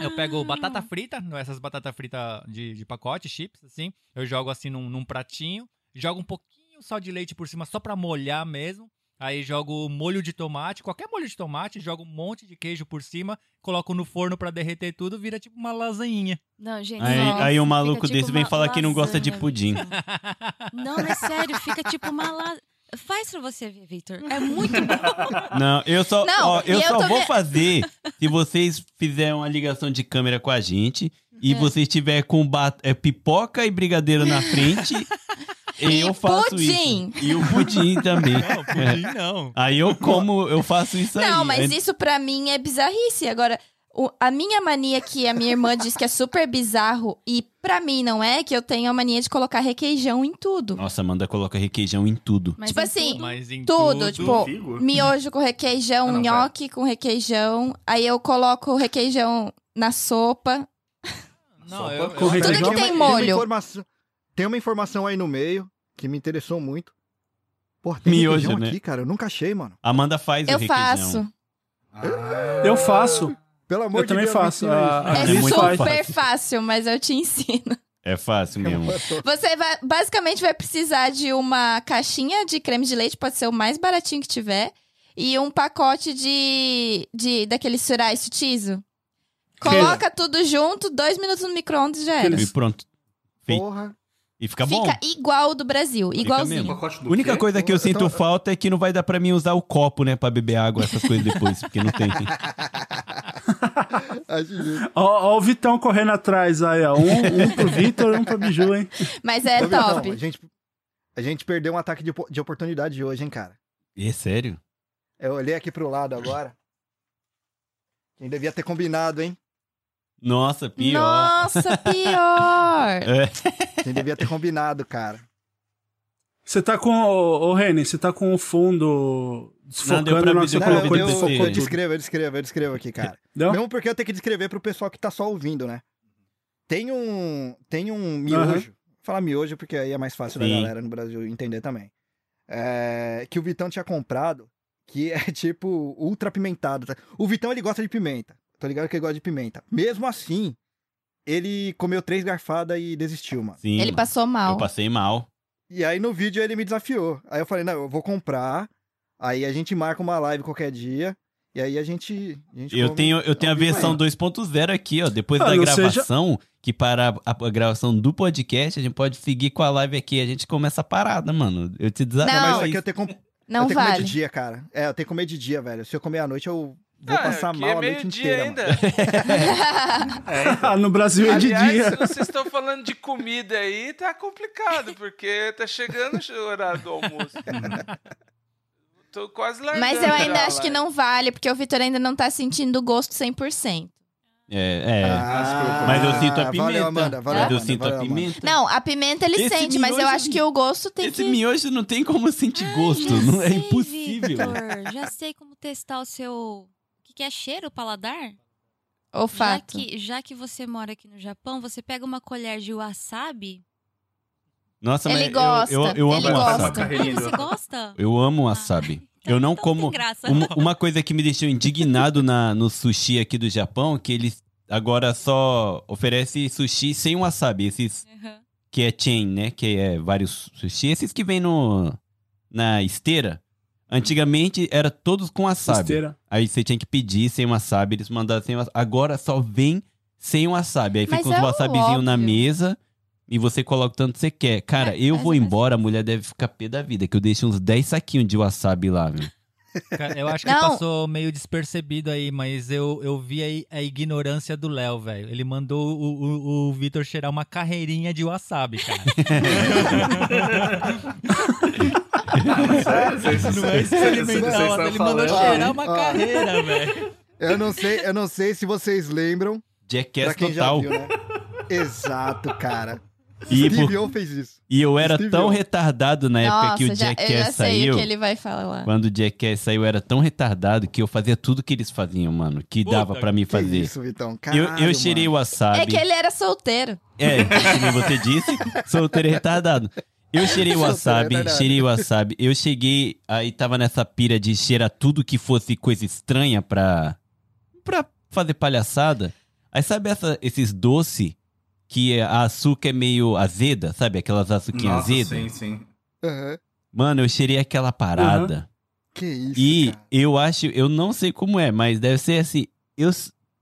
Eu pego Ah. batata frita, essas batata frita de, de pacote, chips, assim. Eu jogo assim num, num pratinho, jogo um pouquinho sal de leite por cima só pra molhar mesmo. Aí jogo molho de tomate, qualquer molho de tomate, jogo um monte de queijo por cima, coloco no forno pra derreter tudo, vira tipo uma lasanhinha. Não, gente. Aí, nossa, aí um maluco tipo desse vem falar que não gosta de pudim. [laughs] Não, é sério, fica tipo uma lasanha. Faz pra você ver, Victor. É muito bom. [laughs] Não, eu só, Não, ó, eu eu só vou fazer [laughs] se vocês fizerem uma ligação de câmera com a gente e É. vocês tiver com bat- é, pipoca e brigadeiro na frente. E eu faço pudim. isso. E o pudim também. Não, pudim não. Aí eu como, eu faço isso aí. Não, mas Aí- isso pra mim é bizarrice. Agora, o- a minha mania que a minha irmã diz que é super bizarro e pra mim não é, que eu tenho a mania de colocar requeijão em tudo. Nossa, Amanda coloca requeijão em tudo. Mas Tipo em assim, tudo- Mas em Tudo, tudo, tipo, Figo? miojo com requeijão, Ah, não, nhoque com requeijão. Aí eu coloco requeijão na sopa. Não, Sopa eu, com eu- requeijão. Tudo que uma- tem uma molho. informação, tem uma informação aí no meio que me interessou muito. Pô, tem Miojo, requeijão né? aqui, cara. Eu nunca achei, mano. Amanda faz o Eu requeijão. faço. Eu faço. Pelo amor Eu de também Deus, me faço. ensina isso. Ah, É, é muito super fácil. fácil, mas eu te ensino. É fácil mesmo. Você vai, basicamente vai precisar de uma caixinha de creme de leite, pode ser o mais baratinho que tiver, e um pacote de, de daquele surai sutizo. Coloca tudo junto, dois minutos no micro-ondas já era. E pronto. Feito. Porra. E fica bom. Fica igual o do Brasil, igualzinho. Pacote do A única quê? coisa que eu Eu sinto tô- falta é que não vai dar pra mim usar o copo, né? Pra beber água, essas coisas depois, porque não tem. [laughs] Ó, ó o Vitão correndo atrás aí, ó. Um, um pro Vitor, um pro Biju, hein? Mas é Ô, Vitão, top. a, gente, a gente perdeu um ataque de, de oportunidade hoje, hein, cara. É sério? Eu olhei aqui pro lado agora. Quem devia ter combinado, hein? Nossa, pior. Nossa, pior! [laughs] É. Quem devia ter combinado, cara. Você tá com. Ô, ô Reni, você tá com o fundo Não, deu desfocando pra na você Não, pra colocou eu, desfocou eu descrevo, eu descrevo, eu descrevo aqui, cara. [laughs] Deu? Mesmo porque eu tenho que descrever pro pessoal que tá só ouvindo, né? Tem um, tem um miojo. Vou falar miojo porque aí é mais fácil Sim. da galera no Brasil entender também. É, que o Vitão tinha comprado, que é [laughs] tipo ultra pimentado. tá? O Vitão ele gosta de pimenta. Tô ligado que ele gosta de pimenta. Mesmo assim, ele comeu três garfadas e desistiu, mano. Sim. Ele passou mal. Eu passei mal. E aí no vídeo ele me desafiou. Aí eu falei, não, eu vou comprar. Aí a gente marca uma live qualquer dia. E aí a gente. a gente Eu tenho, eu tenho a versão aí. 2.0 aqui, ó. Depois Ah, da gravação, que para a, a gravação do podcast, a gente pode seguir com a live aqui. A gente começa a parada, mano. Eu te desafio. Não, mas Não. isso aqui eu tenho, com... Não eu tenho que comer vale. de dia, cara. É, eu tenho que comer de dia, velho. Se eu comer à noite, eu vou Ah, passar aqui mal é a noite meio-dia inteira. ainda. Mano. [laughs] Ah, no Brasil é de Aliás, dia. se vocês estão falando de comida aí, tá complicado, porque tá chegando o horário do almoço. [laughs] Tô quase largando Mas eu ainda acho que lá. não vale, porque o Vitor ainda não tá sentindo o gosto 100%. É, é. Ah, mas eu sinto a pimenta. Valeu, Amanda. Valeu, mas eu sinto valeu, a Amanda. pimenta. Não, a pimenta ele Esse sente, mas eu acho que o gosto tem Esse que... miojo não tem como sentir gosto. Ah, já Não, é sei, impossível. Victor, já sei como testar o seu. Que, é cheiro, paladar? Já Olfato. que, já que você mora aqui no Japão, você pega uma colher de wasabi. Nossa, Ele mas gosta, eu, eu, eu ele amo gosta. wasabi. Carreirinha Ah, do- você gosta? Eu amo Ah, wasabi. então- eu não então como. Uma, uma coisa que me deixou indignado na, no sushi aqui do Japão, que eles agora só oferecem sushi sem wasabi. Esses Uhum. que é chain, né? Que é vários sushi. Esses que vem no, na esteira. Antigamente era todos com wasabi. Esteira. Aí você tinha que pedir sem wasabi, eles mandaram sem wasabi. Agora só vem sem wasabi. Aí Mas fica os é wasabizinhos na mesa e você coloca o tanto que você quer. Cara, É, eu vou é embora, a mulher deve ficar pé da vida, que eu deixei uns 10 saquinhos de wasabi lá, viu? Cara, eu acho que Não. passou meio despercebido aí, mas eu, eu vi aí a ignorância do Léo, velho. Ele mandou o, o, o Vitor cheirar uma carreirinha de wasabi, cara. [laughs] Não é ele mandou cheirar uma carreira, [laughs] velho. Eu não sei, eu não sei se vocês lembram. Jackass total. viu, né? Exato, cara. E, Steve por- O fez isso. e eu era Steve tão O. retardado na época que o Nossa, já, eu Jackass já sei saiu. o que ele vai falar. Quando o Jackass saiu, eu era tão retardado que eu fazia tudo que eles faziam, mano. Que Puta dava pra mim Que fazer. isso, Vitão. Eu, Caralho, eu cheirei mano. wasabi. É que ele era solteiro. É, como você disse, solteiro e retardado. Eu cheirei Solteiro wasabi, cheirei wasabi. Eu cheguei, aí tava nessa pira de cheirar tudo que fosse coisa estranha pra, pra fazer palhaçada. Aí sabe essa- esses doces que a açúcar é meio azeda, sabe? Aquelas açuquinhas Nossa, azedas? sim, sim. Aham. Mano, eu cheirei aquela parada. Que isso, E cara. eu acho, eu não sei como é, mas deve ser assim. Eu,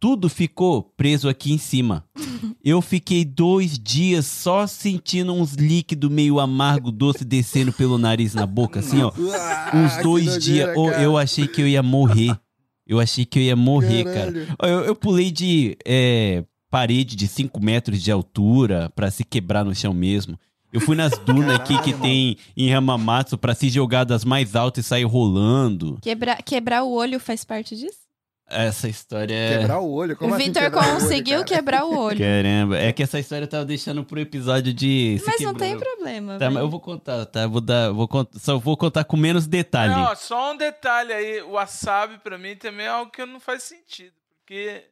tudo ficou preso aqui em cima. [laughs] Eu fiquei dois dias só sentindo uns líquidos meio amargo, doce descendo pelo nariz na boca, assim, ó. Ah, Uns que dois dias. Cara. eu achei que eu ia morrer. Eu achei que eu ia morrer, cara. Caralho. Eu, eu pulei de é, parede de 5 metros de altura pra se quebrar no chão mesmo. Eu fui nas [laughs] dunas aqui que tem em Hamamatsu pra se jogar das mais altas e sair rolando. Quebrar, quebrar o olho faz parte disso? Essa história é. Quebrar o olho? Como o assim Vitor quebrar o olho, conseguiu quebrar o olho. Caramba, é que essa história eu tava deixando pro episódio de. se Mas não tem problema. Tá, mas eu vou contar, tá? Vou dar, vou cont... Só vou contar com menos detalhe. Não, só um detalhe aí. O wasabi pra mim também é algo que não faz sentido. Porque.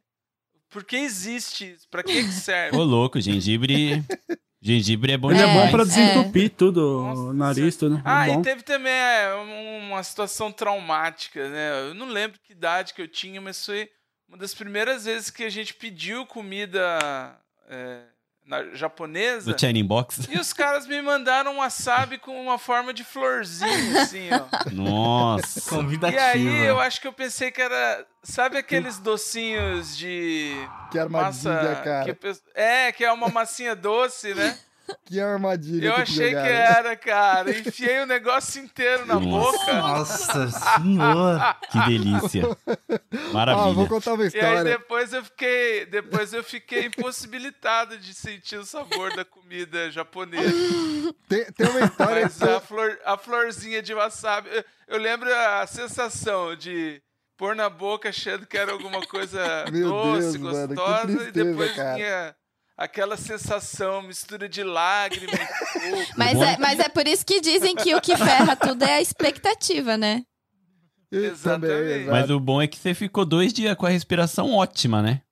Por que existe isso? Pra que, que [laughs] serve? Ô, louco, gengibre. [laughs] gengibre é bom Ele é, demais. bom pra é. desentupir tudo, Nossa, o nariz, tudo. É Ah, bom. e teve também é, um- uma situação traumática, né? Eu não lembro que idade que eu tinha, mas foi uma das primeiras vezes que a gente pediu comida é, na- japonesa. Do Shining Box. E os caras me mandaram um wasabi com uma forma de florzinha, assim, ó. [laughs] Nossa. E Convidativa. aí eu acho que eu pensei que era. Sabe aqueles docinhos de Que armadilha, massa. cara. que é, que é uma massinha doce, né? Que armadilha. Eu que achei que era, cara. Enfiei o negócio inteiro na boca. Nossa senhora. Que delícia. Ah, Maravilha. vou contar uma E aí história. depois eu fiquei, depois eu fiquei impossibilitado de sentir o sabor da comida japonesa. Tem, tem uma história Mas a, flor, a florzinha de wasabi, eu, eu lembro a sensação de pôr na boca achando que era alguma coisa [laughs] Meu doce, Deus, mano, que gostosa, e tristeza, depois cara. vinha aquela sensação, mistura de lágrima [laughs] fogo. Mas é, mas é por isso que dizem que o que ferra tudo é a expectativa, né? Exatamente. Mas o bom é que você ficou dois dias com a respiração ótima, né?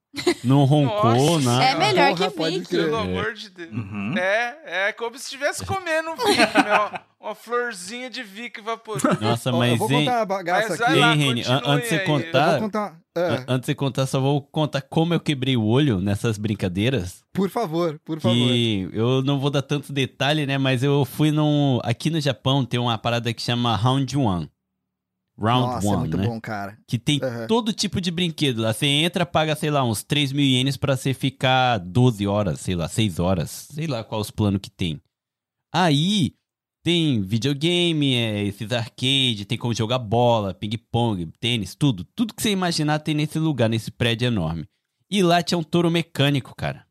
Não roncou, Nossa, nada. É melhor Porra, que crer. Pelo amor de Deus. Uhum. É, é como se estivesse [laughs] comendo um Vic, né? Uma, florzinha de Vic vaporoso. [laughs] Nossa, Ó, eu mas vou hein, contar uma bagaça Mas aqui. lá, Hein, Reni, antes de você aí. Eu vou contar, contar. Ah, antes de você contar, só vou contar como eu quebrei o olho nessas brincadeiras. por favor, por favor. Que eu não vou dar tantos detalhes, né? Mas eu fui num. Aqui no Japão tem uma parada que chama Round One. Round Nossa, é One, muito né? bom, cara. Que tem Aham. todo tipo de brinquedo. Lá você entra, paga, sei lá, uns 3 mil ienes pra você ficar 12 horas, sei lá, 6 horas. Sei lá qual os planos que tem. Aí tem videogame, é, esses arcade, tem como jogar bola, ping-pong, tênis, tudo. Tudo que você imaginar tem nesse lugar, nesse prédio enorme. E lá tinha um touro mecânico, cara.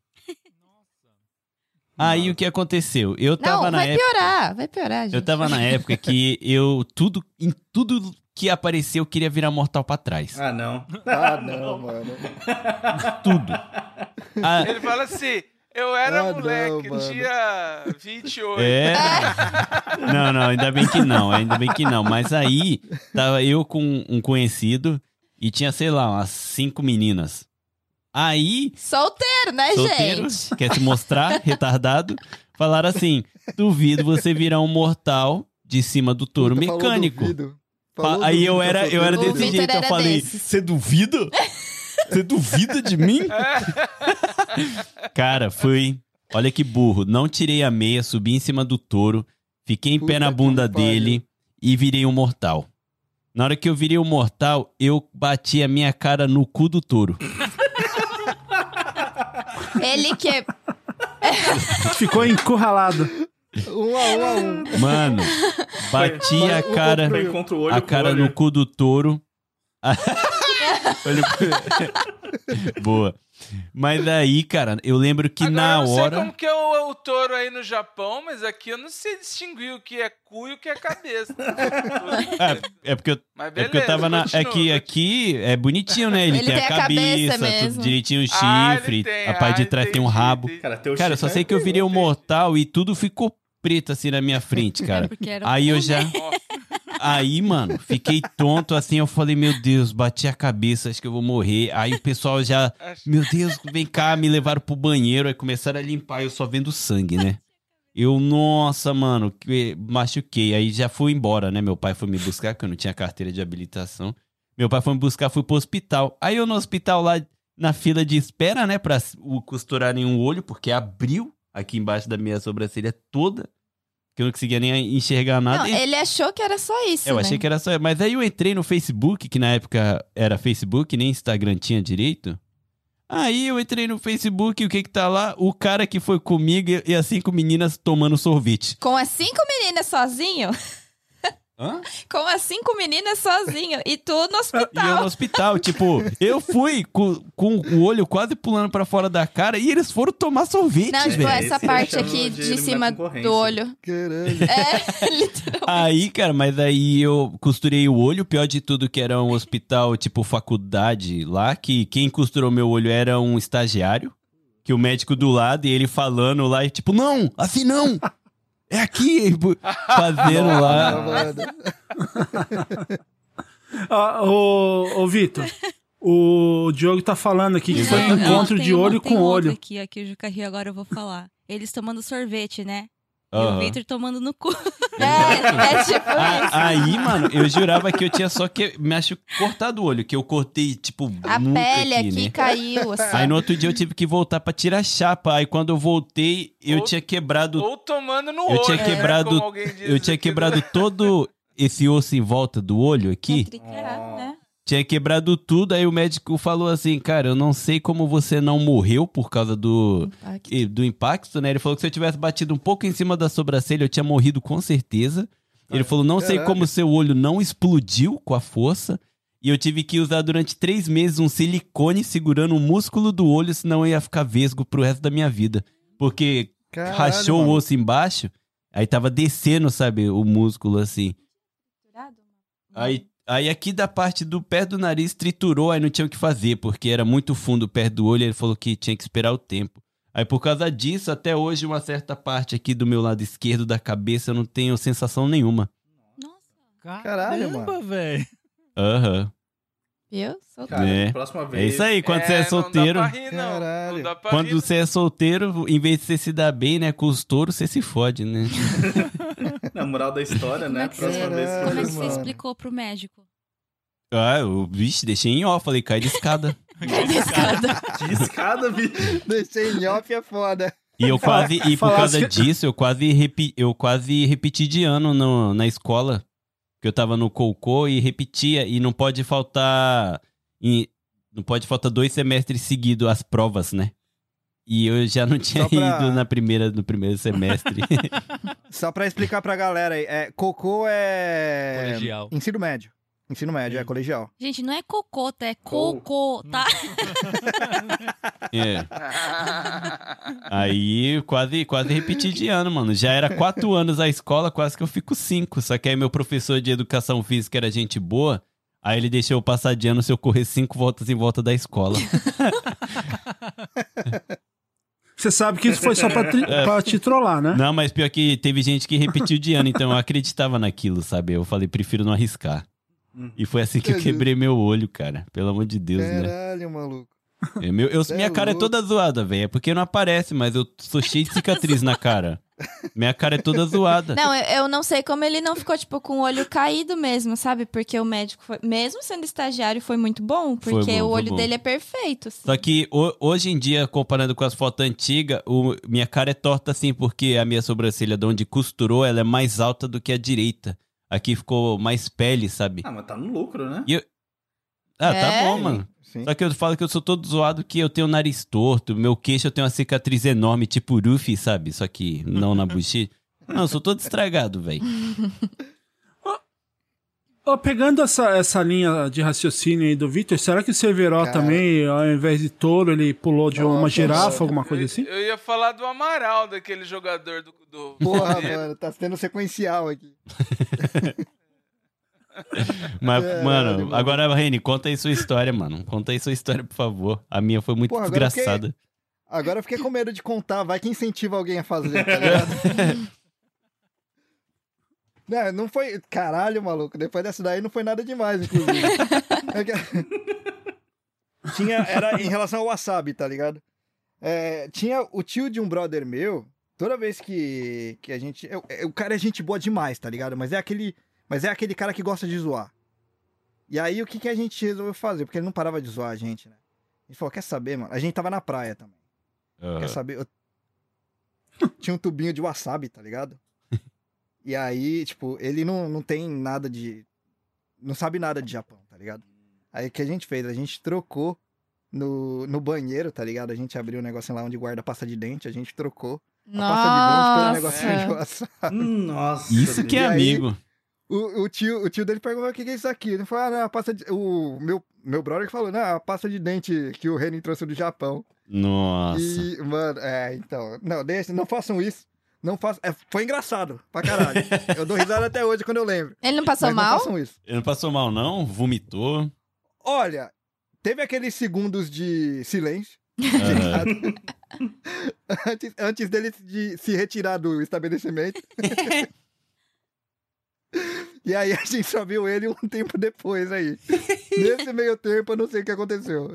Aí o que aconteceu? Eu tava Não, na vai época. piorar, vai piorar, gente. Eu tava na época que [laughs] eu tudo em tudo que apareceu eu queria virar mortal pra trás. Ah, não. Ah, não, mano. Tudo. [laughs] Ah, Ele fala assim: eu era Ah, não, moleque, mano. dia 28. é. [laughs] Não, não, ainda bem que não, ainda bem que não. Mas aí tava eu com um conhecido e tinha, sei lá, umas cinco meninas. Aí, Solteiro, né, solteiro, gente? quer se mostrar, [laughs] retardado, falaram assim: duvido você virar um mortal de cima do touro Puta, falou mecânico. duvido. Fa- Falou Aí duvido, eu tá era, eu era desse jeito, eu falei, você duvida? [laughs] Você duvida de mim? Cara, fui. Olha que burro. Não tirei a meia, subi em cima do touro, fiquei em pé Puta na que bunda pariu. dele e virei um mortal. Na hora que eu virei um mortal, eu bati a minha cara no cu do touro. Ele que. Ficou encurralado. Um a um a um. Mano, bati a cara, Foi contra o olho a cara no cu do touro. [laughs] Boa. Mas aí, cara, eu lembro que Agora, na eu não sei hora. como que é o, o touro aí no Japão, mas aqui eu não sei distinguir o que é cu e o que é cabeça. É, é porque eu Mas É beleza, porque eu tava na. É continua, que aqui é bonitinho, né? Ele, Ele tem, tem a cabeça cabeça, tudo direitinho, o Ah, chifre, tem, a parte de ah, trás tem um rabo. Cara, Cara, eu só sei é que eu virei um mortal e tudo ficou preto assim na minha frente, [laughs] cara. Porque era um Aí eu já. Aí, mano, fiquei tonto assim. Eu falei, meu Deus, bati a cabeça, acho que eu vou morrer. Aí o pessoal já. Meu Deus, vem cá, me levaram pro banheiro. Aí começaram a limpar, eu só vendo sangue, né? Eu, nossa, mano, que- machuquei. Aí já fui embora, né? Meu pai foi me buscar, porque eu não tinha carteira de habilitação. Meu pai foi me buscar, fui pro hospital. Aí eu no hospital lá, na fila de espera, né, pra o costurarem um olho, porque abriu aqui embaixo da minha sobrancelha toda, que eu não conseguia nem enxergar nada. Não, E- ele achou que era só isso, eu né? achei que era só. Mas aí eu entrei no Facebook, que na época era Facebook, nem Instagram tinha direito. Aí eu entrei no Facebook e o que que tá lá? O cara que foi comigo e- e as cinco meninas tomando sorvete. Com as cinco meninas sozinho? [laughs] Hã? Com as cinco meninas sozinho. E tu no E eu hospital. no hospital, [laughs] tipo, eu fui com, com o olho quase pulando pra fora da cara e eles foram tomar sorvete, Não, tipo, velho. essa Esse parte aqui de de, cima do olho. Caralho. É, [laughs] literalmente. Aí, cara, mas aí eu costurei o olho. Pior de tudo que era um hospital, tipo, faculdade lá, que quem costurou meu olho era um estagiário. Que o médico do lado e ele falando lá, e tipo, não, assim não! É aqui! Fazendo lá. [laughs] Ah, ô, ô Vitor, o Diogo tá falando aqui que foi um encontro tem de olho tem com olho. aqui, aqui o Juca Rio, agora eu vou falar. Eles tomando sorvete, né? E o Victor tomando no cu. [laughs] É, é tipo A- isso. Aí, mano, eu jurava que eu tinha só que me acho cortado o olho, que eu cortei, tipo, A muito pele aqui, né? caiu, assim. Aí no outro dia eu tive que voltar pra tirar a chapa. Aí quando eu voltei, eu Ou- tinha quebrado Ou tomando no Eu olho, tinha né? quebrado- Como alguém diz Eu tinha aqui quebrado todo esse osso em volta do olho aqui. Triquerar, né? Tinha quebrado tudo. Aí o médico falou assim: Cara, eu não sei como você não morreu por causa do, e- do impacto, né? Ele falou que se eu tivesse batido um pouco em cima da sobrancelha, eu tinha morrido com certeza. Ele falou: Não sei como seu olho não explodiu com a força. E eu tive que usar durante três meses um silicone segurando o músculo do olho, senão eu ia ficar vesgo pro resto da minha vida. Porque Caralho, rachou mano. o osso embaixo, aí tava descendo, sabe, o músculo assim. Aí, aí aqui da parte do pé do nariz triturou, aí não tinha o que fazer, porque era muito fundo o pé do olho, ele falou que tinha que esperar o tempo. Aí por causa disso, até hoje, uma certa parte aqui do meu lado esquerdo da cabeça eu não tenho sensação nenhuma. Nossa. Caralho, Caramba, velho. Aham. Viu? Soltou. Cara, É. próxima É vez. isso aí, quando você é não solteiro. dá pra rir, não. Caralho. Não dá pra Quando rir, você é solteiro, em vez de você se dar bem, né, com os touros, você se fode, né? [laughs] Na moral da história, né? é que Próxima você- vez que Como é que você explicou pro médico? Ah, eu, vixe, deixei em off, falei, cai de escada. [laughs] Que escada, bicho. Deixei em off é foda. E eu quase, e por causa que- disso, eu quase, repi, eu quase repeti de ano no- na escola. Que eu tava no Cocô e repetia. E não pode faltar. e não pode faltar dois semestres seguidos as provas, né? E eu já não tinha pra- ido na primeira, no primeiro semestre. [laughs] Só pra explicar pra galera aí, é, cocô é... Colegial. Ensino médio. Ensino médio, é colegial. Gente, não é cocota, é cocô, tá? é. [laughs] Aí eu quase, quase repeti de ano, mano. Já era quatro anos a escola, quase que eu fico cinco. Só que aí meu professor de educação física era gente boa. Aí ele deixou eu passar de ano se eu correr cinco voltas em volta da escola. [laughs] Você sabe que isso foi só pra, tri- É. pra te trollar, né? Não, mas pior que teve gente que repetiu de ano, então eu acreditava naquilo, sabe? Eu falei, prefiro não arriscar. Hum. E foi assim que eu quebrei meu olho, cara. Pelo amor de Deus, né? Caralho, maluco. É, meu- eu- é minha cara é louco. toda zoada, velho. É porque não aparece, mas eu sou [laughs] cheio de cicatriz na cara. Minha cara é toda zoada. Não, eu, eu não sei como ele não ficou, tipo, com o olho caído mesmo, sabe? Porque o médico, foi, mesmo sendo estagiário, foi muito bom. Foi Porque bom, o olho bom. dele é perfeito. assim. Só que ho- hoje em dia, comparando com as fotos antigas, o- minha cara é torta assim, porque a minha sobrancelha de onde costurou, ela é mais alta do que a direita. Aqui ficou mais pele, sabe? Ah, mas tá no lucro, né? E eu- Ah, tá É? bom, mano. Sim. Só que eu falo que eu sou todo zoado, que eu tenho nariz torto, meu queixo eu tenho uma cicatriz enorme, tipo Ruffy, sabe? Só que não na [laughs] bochecha. Não, eu sou todo estragado, velho. [laughs] Ó, pegando essa, essa linha de raciocínio aí do Victor, será que o Cerveró Cara. também, ao invés de touro, ele pulou de uma Nossa, girafa, alguma coisa assim? Eu, eu ia falar do Amaral, daquele jogador do. do Porra, mano, tá sendo sequencial aqui. [laughs] Mas, Caralho, mano, mano. agora, Reni, conta aí sua história, mano. Conta aí sua história, por favor. A minha foi muito Porra, agora eu desgraçada. Agora eu fiquei com medo de contar, vai que incentiva alguém a fazer, tá ligado? [laughs] Não, não foi. Caralho, maluco. Depois dessa daí não foi nada demais, inclusive. [laughs] É que- Tinha. Era em relação ao wasabi, tá ligado? É, tinha o tio de um brother meu. Toda vez que, que a gente. eu- eu- o cara é gente boa demais, tá ligado? Mas é aquele. Mas é aquele cara que gosta de zoar. E aí o que, que a gente resolveu fazer? Porque ele não parava de zoar a gente, né? A gente falou, quer saber, mano? A gente tava na praia também. Aham. Quer saber? Eu- Tinha um tubinho de wasabi, tá ligado? E aí, tipo, ele não, não tem nada de. Não sabe nada de Japão, tá ligado? Aí o que a gente fez? A gente trocou no, no banheiro, tá ligado? A gente abriu um negocinho lá onde guarda a pasta de dente, a gente trocou a pasta de dente pelo negocinho de Nossa. wasabi. Nossa. Isso que é E aí- amigo. O, o tio, o tio dele perguntou o que, que é isso aqui. Ele falou, ah, não, a pasta de... O meu, meu brother falou, não, a pasta de dente que o Renan trouxe do Japão. Nossa. E, mano, é, então. Não, deixa, não façam isso. Não façam. é, foi engraçado pra caralho. [laughs] eu dou risada até hoje quando eu lembro. Ele não passou Mas mal? não façam isso. Ele não passou mal, não? Vomitou? Olha, teve aqueles segundos de silêncio. Aham. [laughs] antes, antes dele de se retirar do estabelecimento. [laughs] e aí a gente só viu ele um tempo depois aí. Nesse meio tempo eu não sei o que aconteceu.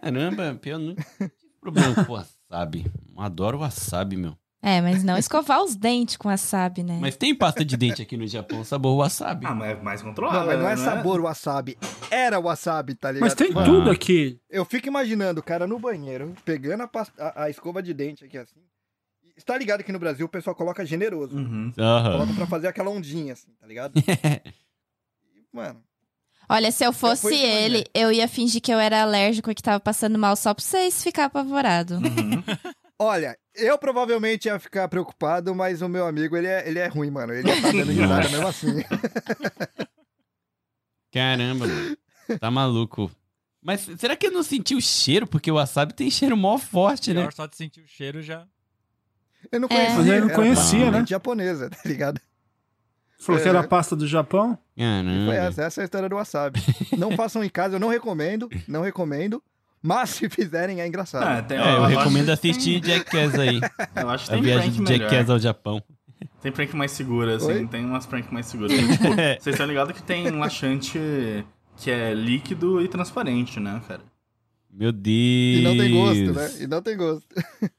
Caramba, pior não tive problema com wasabi. Adoro wasabi, meu. É, mas não escovar os dentes com wasabi, né? Mas tem pasta de dente aqui no Japão, sabor wasabi. Ah, mas é mais controlado. Não, mas não é né? sabor wasabi. Era wasabi, tá ligado? Mas tem Mano, tudo aqui. Eu fico imaginando o cara no banheiro, pegando a, pasta- a- a escova de dente aqui assim. E Tá ligado que no Brasil o pessoal coloca generoso. Uhum. Aham. Coloca pra fazer aquela ondinha, assim, tá ligado? [laughs] Mano, Olha, se eu fosse Depois ele, eu ia fingir que eu era alérgico e que tava passando mal só pra vocês ficar apavorado. Uhum. olha, eu provavelmente ia ficar preocupado, mas o meu amigo, ele é, ele é ruim, mano. Ele ia tá dando risada mesmo assim. [laughs] Caramba, mano. Tá maluco. Mas será que eu não senti o cheiro? Porque o wasabi tem cheiro mó forte, né? Pior só de sentir o cheiro já. Eu não É. conhecia. Mas ele não conhecia, né? japonesa, tá ligado? Falou que É. era a pasta do Japão. Foi Caramba. essa, essa é a história do wasabi. Não façam em casa, eu não recomendo, não recomendo. Mas se fizerem, é engraçado. Ah, tem- É, eu acho recomendo assistir Jackass aí. tem- Eu acho que A tem viagem prank de melhor. Jackass ao Japão. Tem prank mais segura, assim. Oi? Tem umas prank mais seguras. Tem, tipo, [laughs] vocês estão ligados que tem laxante que é líquido e transparente, né, cara? Meu Deus. E não tem gosto, né? E não tem gosto. [laughs]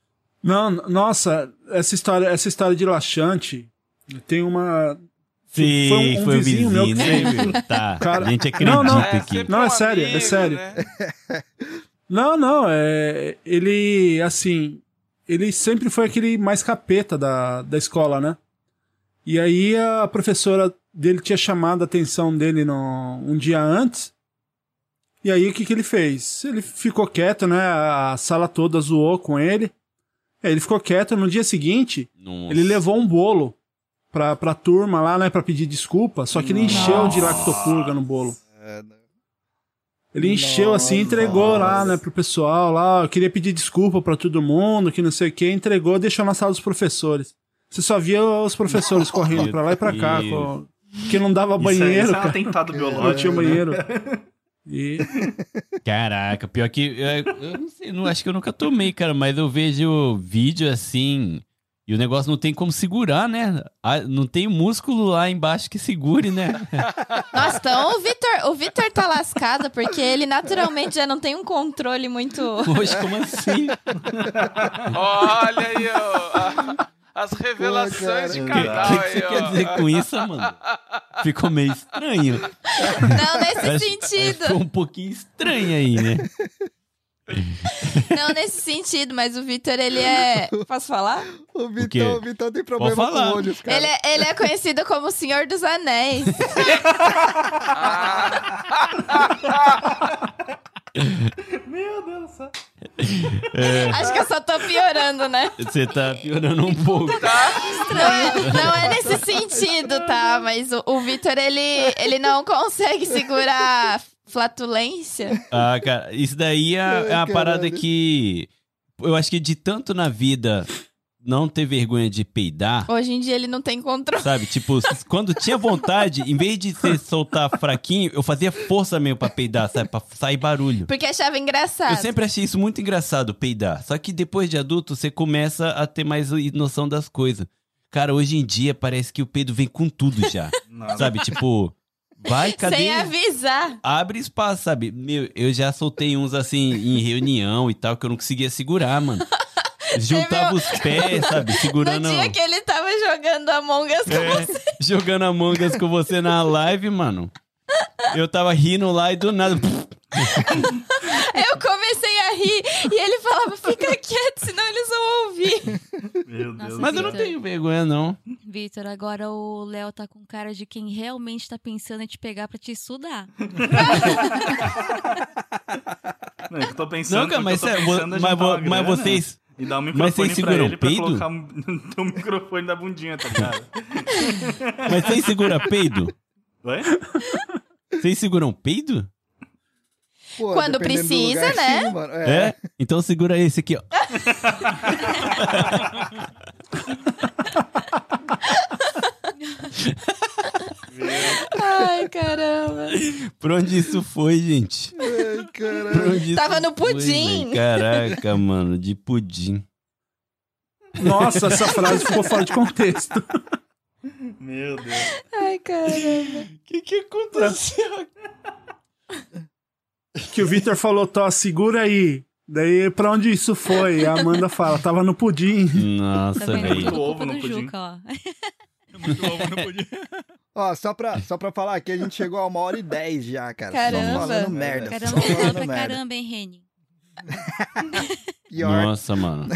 Não, nossa, essa história, essa história de laxante tem uma. Sim, Foi um- um foi o vizinho meu que né? Tá, Cara- a gente acredita Não, não. aqui. sempre Não, é um sério, é amigo, sério. né? [laughs] Não, não, é. Ele, assim. Ele sempre foi aquele mais capeta da, da escola, né? E aí a professora dele tinha chamado a atenção dele no, um dia antes. E aí o que, que ele fez? Ele ficou quieto, né? A sala toda zoou com ele. Aí ele ficou quieto. No dia seguinte, Nossa. ele levou um bolo pra, pra turma lá, né? Pra pedir desculpa. Só que ele encheu de lactopurga no bolo. Ele encheu assim, entregou lá, né, pro pessoal lá, eu queria pedir desculpa pra todo mundo, que não sei o que, entregou, deixou na sala dos professores. Você só via os professores correndo pra lá e pra cá, com... porque não dava Isso, é- banheiro, isso é um cara. atentado Não biológico. tinha né? banheiro. E [laughs] Caraca, pior que. Eu, eu não sei, não, acho que eu nunca tomei, cara, mas eu vejo vídeo assim. E o negócio não tem como segurar, né? Não tem músculo lá embaixo que segure, né? [laughs] Nossa, então o Vitor, o Vitor tá lascado porque ele naturalmente já não tem um controle muito. Poxa, como assim? [laughs] Olha aí, ó. As revelações de O que, canal que, que aí, você quer dizer com isso, mano? Ficou meio estranho. Não nesse Acho- sentido. Ficou um pouquinho estranho aí, né? [laughs] [laughs] Não nesse sentido, mas o Vitor, ele é. Posso falar? O o Vitão tem problema Pode falar. com olhos, cara. Ele é, ele é conhecido como o Senhor dos Anéis. [laughs] Meu Deus do céu. Acho que eu só tô piorando, né? Você tá piorando um pouco. Não é, não é nesse sentido, tá? Mas o, o Vitor, ele, ele não consegue segurar flatulência. [laughs] Ah, cara, isso daí é, é uma parada que. Eu acho que de tanto na vida não ter vergonha de peidar, Hoje em dia ele não tem controle. sabe? Tipo, quando tinha vontade, em vez de você soltar fraquinho, eu fazia força mesmo pra peidar, sabe? Pra sair barulho. Porque achava engraçado. Eu sempre achei isso muito engraçado, peidar. Só que depois de adulto, você começa a ter mais noção das coisas. Cara, hoje em dia parece que o peido vem com tudo já. Não. sabe? Tipo, vai, cadê? Sem avisar. Abre espaço, sabe? Meu, eu já soltei uns assim em reunião e tal, que eu não conseguia segurar, mano. [laughs] Juntava os pés, sabe? [laughs] Segurando. No dia que ele tava jogando Among Us com É, você. [laughs] jogando Among Us com você na live, mano. Eu tava rindo lá e do nada. Rir. E ele falava, fica quieto, senão eles vão ouvir. Meu Nossa, Deus. Mas eu não Vitor. tenho vergonha, não. Vitor, agora o Léo tá com cara de quem realmente tá pensando em te pegar pra te estudar. [laughs] Não, é eu tô pensando. Não, mas, eu tô sério, pensando em mas, mas vocês. E dar um mas microfone vocês pra seguram ele pra peido? colocar um, [laughs] ter um microfone da bundinha, tá ligado? Mas vocês seguram peido? Oi? Vocês seguram peido? Pô, Quando precisa, lugar, né? sim, mano. É? Então segura esse aqui, ó. [laughs] Ai, caramba. Por onde isso foi, gente? Ai, isso Tava no foi, pudim. velho? Caraca, mano, de pudim. Nossa, essa frase ficou fora de contexto. Meu Deus. Ai, caramba. O que, que aconteceu? Que o Victor falou, Tó, segura aí. Daí, pra onde isso foi? A Amanda fala, tava no pudim. Nossa, Tá vendo? velho. Tudo Ovo no pudim. Juca, ó. Muito ovo não podia. Ó, só pra, só pra falar aqui, a gente chegou a uma hora e dez já, cara. Caramba. Só falando merda. Caramba, só falando merda. caramba, hein, Reni? [laughs] [laughs] Nossa, mano.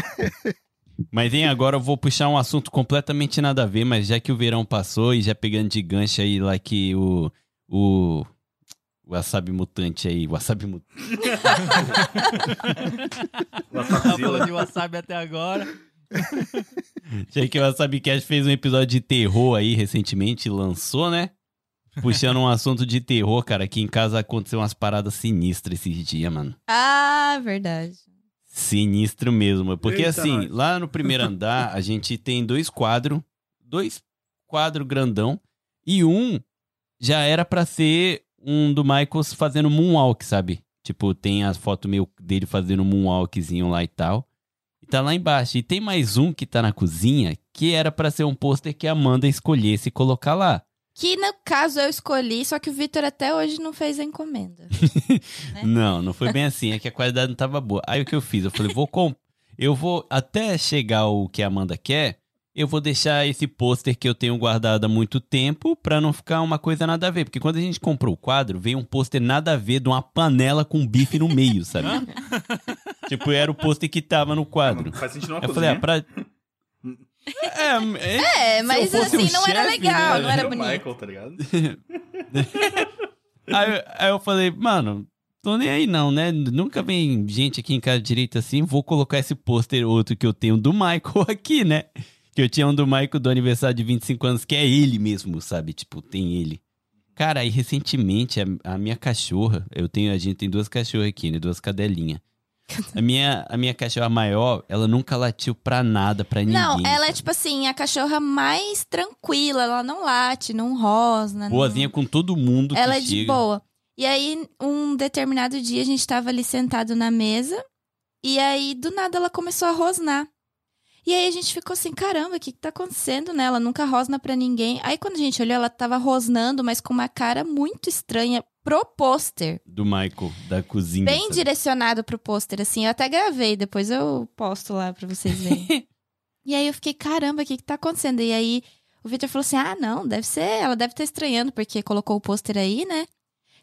Mas, hein, agora eu vou puxar um assunto completamente nada a ver, mas já que o verão passou e já pegando de gancho aí lá que o. O. O wasabi mutante aí, o wasabi mutante. [laughs] Tá falando de wasabi até agora. [laughs] Já que o Wasabi Cast fez um episódio de terror aí recentemente, lançou, né? Puxando um assunto de terror, cara, aqui em casa aconteceu umas paradas sinistras esses dias, mano. Ah, verdade. Sinistro mesmo. Porque Eita, assim, nós. lá no primeiro andar, a gente tem dois quadros, dois quadros grandão, e um já era pra ser um do Michael fazendo moonwalk, sabe? Tipo, tem as fotos meio dele fazendo um moonwalkzinho lá e tal. E tá lá embaixo. E tem mais um que tá na cozinha, que era pra ser um pôster que a Amanda escolhesse colocar lá. Que no caso eu escolhi, só que o Vitor até hoje não fez a encomenda. [laughs] Né? Não, não foi bem assim. É que a qualidade não tava boa. Aí o que eu fiz? Eu falei, vou comp... Eu vou, até chegar o que a Amanda quer, eu vou deixar esse pôster que eu tenho guardado há muito tempo pra não ficar uma coisa nada a ver. Porque quando a gente comprou o quadro, veio um pôster nada a ver de uma panela com bife no meio, sabe? [laughs] tipo, era o pôster que tava no quadro. Faz sentido uma Eu falei, ah, pra... É, é, É, mas fosse um assim, não era chefe, legal, né? não era o bonito. Michael, tá ligado? [laughs] Aí, eu- aí eu falei, mano, tô nem aí não, né? Nunca vem gente aqui em casa direito assim, vou colocar esse pôster outro que eu tenho do Michael [laughs] aqui, né? Que eu tinha um do Michael do aniversário de 25 anos, que é ele mesmo, sabe? Tipo, tem ele. Cara, aí recentemente a, a minha cachorra, eu tenho, a gente tem duas cachorras aqui, né? Duas cadelinhas. [laughs] A minha, a minha cachorra maior, ela nunca latiu pra nada, pra ninguém. Não, ela é sabe? tipo assim, a cachorra mais tranquila, ela não late, não rosna. não- Boazinha com todo mundo que Ela é de chega. boa. E aí, um determinado dia, a gente tava ali sentado na mesa. E aí, do nada, ela começou a rosnar. E aí, a gente ficou assim, caramba, o que que tá acontecendo, né? Ela nunca rosna pra ninguém. Aí, quando a gente olhou, ela tava rosnando, mas com uma cara muito estranha pro pôster. Do Michael, da cozinha. Bem sabe? direcionado pro pôster, assim. Eu até gravei, depois eu posto lá pra vocês verem. [laughs] e aí, eu fiquei, caramba, o que que tá acontecendo? E aí, o Victor falou assim, ah, não, deve ser... Ela deve estar estranhando, porque colocou o pôster aí, né?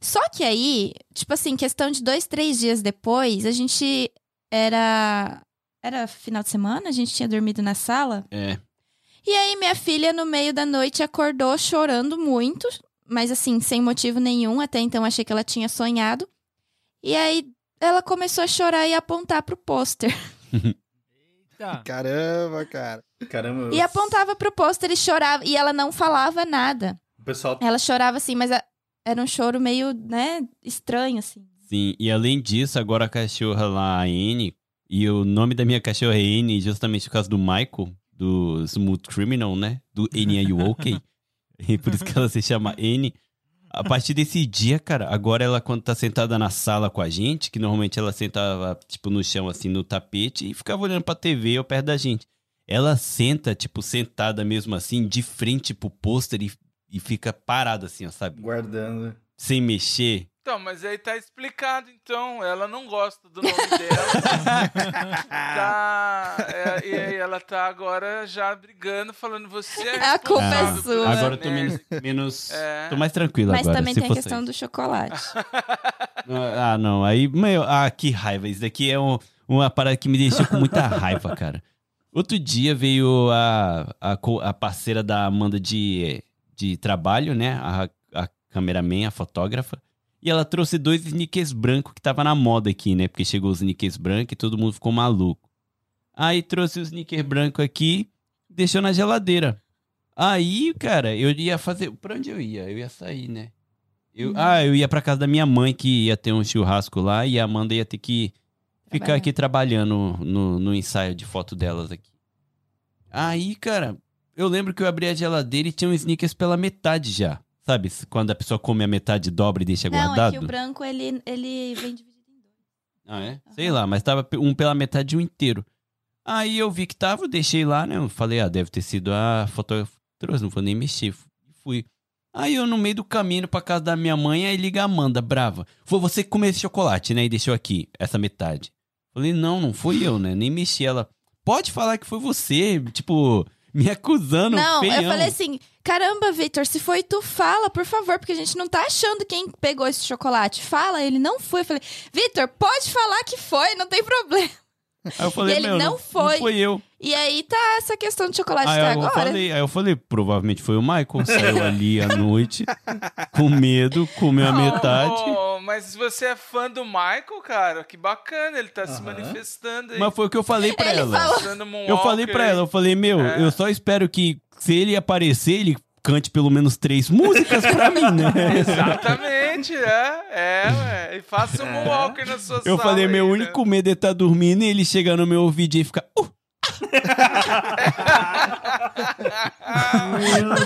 Só que aí, tipo assim, questão de dois, três dias depois, a gente era. Era final de semana, a gente tinha dormido na sala. É. E aí, minha filha, no meio da noite, acordou chorando muito, mas assim, sem motivo nenhum. Até então, achei que ela tinha sonhado. E aí, ela começou a chorar e apontar pro pôster. [laughs] Tá. Caramba, cara. Caramba. E apontava pro pôster e chorava. E ela não falava nada. O pessoal Ela chorava assim, mas a- era um choro meio, né, estranho, assim. Sim, e além disso, agora a cachorra lá, a Anne, e o nome da minha cachorra é Anne justamente por causa do Michael, do Smooth Criminal, né? Do Annie Are You OK? E por isso que ela se chama Anne. A partir desse dia, cara, agora ela quando tá sentada na sala com a gente, que normalmente ela sentava, tipo, no chão, assim, no tapete, e ficava olhando pra TV ou perto da gente. Ela senta, tipo, sentada mesmo assim, de frente pro pôster e, e fica parada assim, ó, sabe? guardando. sem mexer. Então, mas aí tá explicado, então. Ela não gosta do nome dela. [laughs] tá, é, e aí ela tá agora já brigando, falando, você é [laughs] A culpa é sua. Agora eu tô merda." menos. É. Tô mais tranquilo Mas agora. também se tem a questão isso. do chocolate. [laughs] Ah, não. Aí, meu, ah, que raiva. Isso daqui é um- uma parada que me deixou com muita raiva, cara. Outro dia veio a, a, a parceira da Amanda de, de trabalho, né? A, a cameraman, a fotógrafa. E ela trouxe dois sneakers brancos que tava na moda aqui, né? Porque chegou os sneakers brancos e todo mundo ficou maluco. Aí trouxe os sneakers brancos aqui, deixou na geladeira. Aí, cara, eu ia fazer. Pra onde eu ia? Eu ia sair, né? Eu, Ah, eu ia pra casa da minha mãe, que ia ter um churrasco lá, e a Amanda ia ter que ficar aqui trabalhando no, no ensaio de foto delas aqui. Aí, cara, eu lembro que eu abri a geladeira e tinha um sneakers pela metade já. Sabe? Quando a pessoa come a metade, dobra e deixa Não, é guardado. que o branco, ele, ele vem dividido em dois. Ah, é? Sei lá, mas tava um pela metade e um inteiro. Aí eu vi que tava, eu deixei lá, né? Eu falei, ah, deve ter sido a fotógrafa trouxe, não vou nem mexer. Fu- Fui. Aí eu, no meio do caminho pra casa da minha mãe, aí liga a Amanda, brava. Foi você que comeu esse chocolate, né? E deixou aqui, essa metade. Falei, não, não fui eu, né? Nem mexi. Ela, pode falar que foi você, tipo, me acusando. Não, feião. eu falei assim: caramba, Victor, se foi tu, fala, por favor, porque a gente não tá achando quem pegou esse chocolate. Fala, ele não foi. Eu falei, Victor, pode falar que foi, não tem problema. Aí eu falei, E ele meu, não foi. Não foi eu. E aí tá essa questão de chocolate Aí até eu, agora. falei, aí eu falei, provavelmente foi o Michael. Saiu [laughs] ali à noite, com medo, comeu a Não, metade. ô, mas se você é fã do Michael, cara, que bacana, ele tá se Aham. manifestando aí. Mas foi o que eu falei pra Ele ela. falou- Eu falei pra ela, eu falei, meu, É. eu só espero que se ele aparecer, ele cante pelo menos três músicas pra mim, né? Exatamente, é, é, ué. E faça um walker na sua Eu sala falei, aí, meu né? único medo é estar dormindo e ele chegar no meu ouvido e ficar. "Uh!"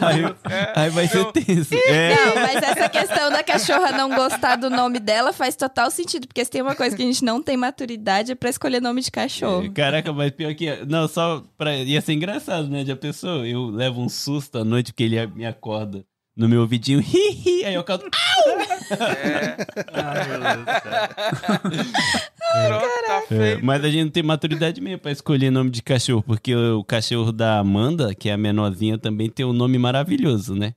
aí, aí vai ser tenso. É. Não, mas essa questão da cachorra não gostar do nome dela faz total sentido, porque se tem uma coisa que a gente não tem maturidade é pra escolher nome de cachorro. Caraca, mas pior que. Não, só pra. Ia ser engraçado, né? Já pensou? Eu levo um susto à noite porque ele me acorda no meu ouvidinho. Hi, hi, aí eu canto. É, Ai, meu Deus do céu. [laughs] pronto, tá É, mas a gente não tem maturidade mesmo pra escolher nome de cachorro, porque o cachorro da Amanda, que é a menorzinha, também tem um nome maravilhoso, né?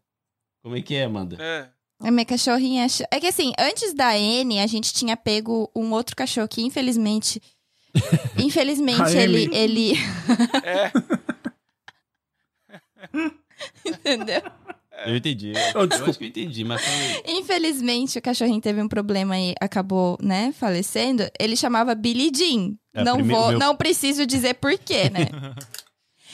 Como é que é, Amanda? É. A minha cachorrinha. ch- É que assim, antes da N, a gente tinha pego um outro cachorro que, infelizmente. [laughs] infelizmente, ele. Ele... É. [laughs] Entendeu? Eu entendi. Eu desculpa. acho que eu entendi, mas. Infelizmente, o cachorrinho teve um problema e acabou, né, falecendo. Ele chamava Billy Jean. É, não primeiro- vou, meu- não preciso dizer porquê, né? [laughs]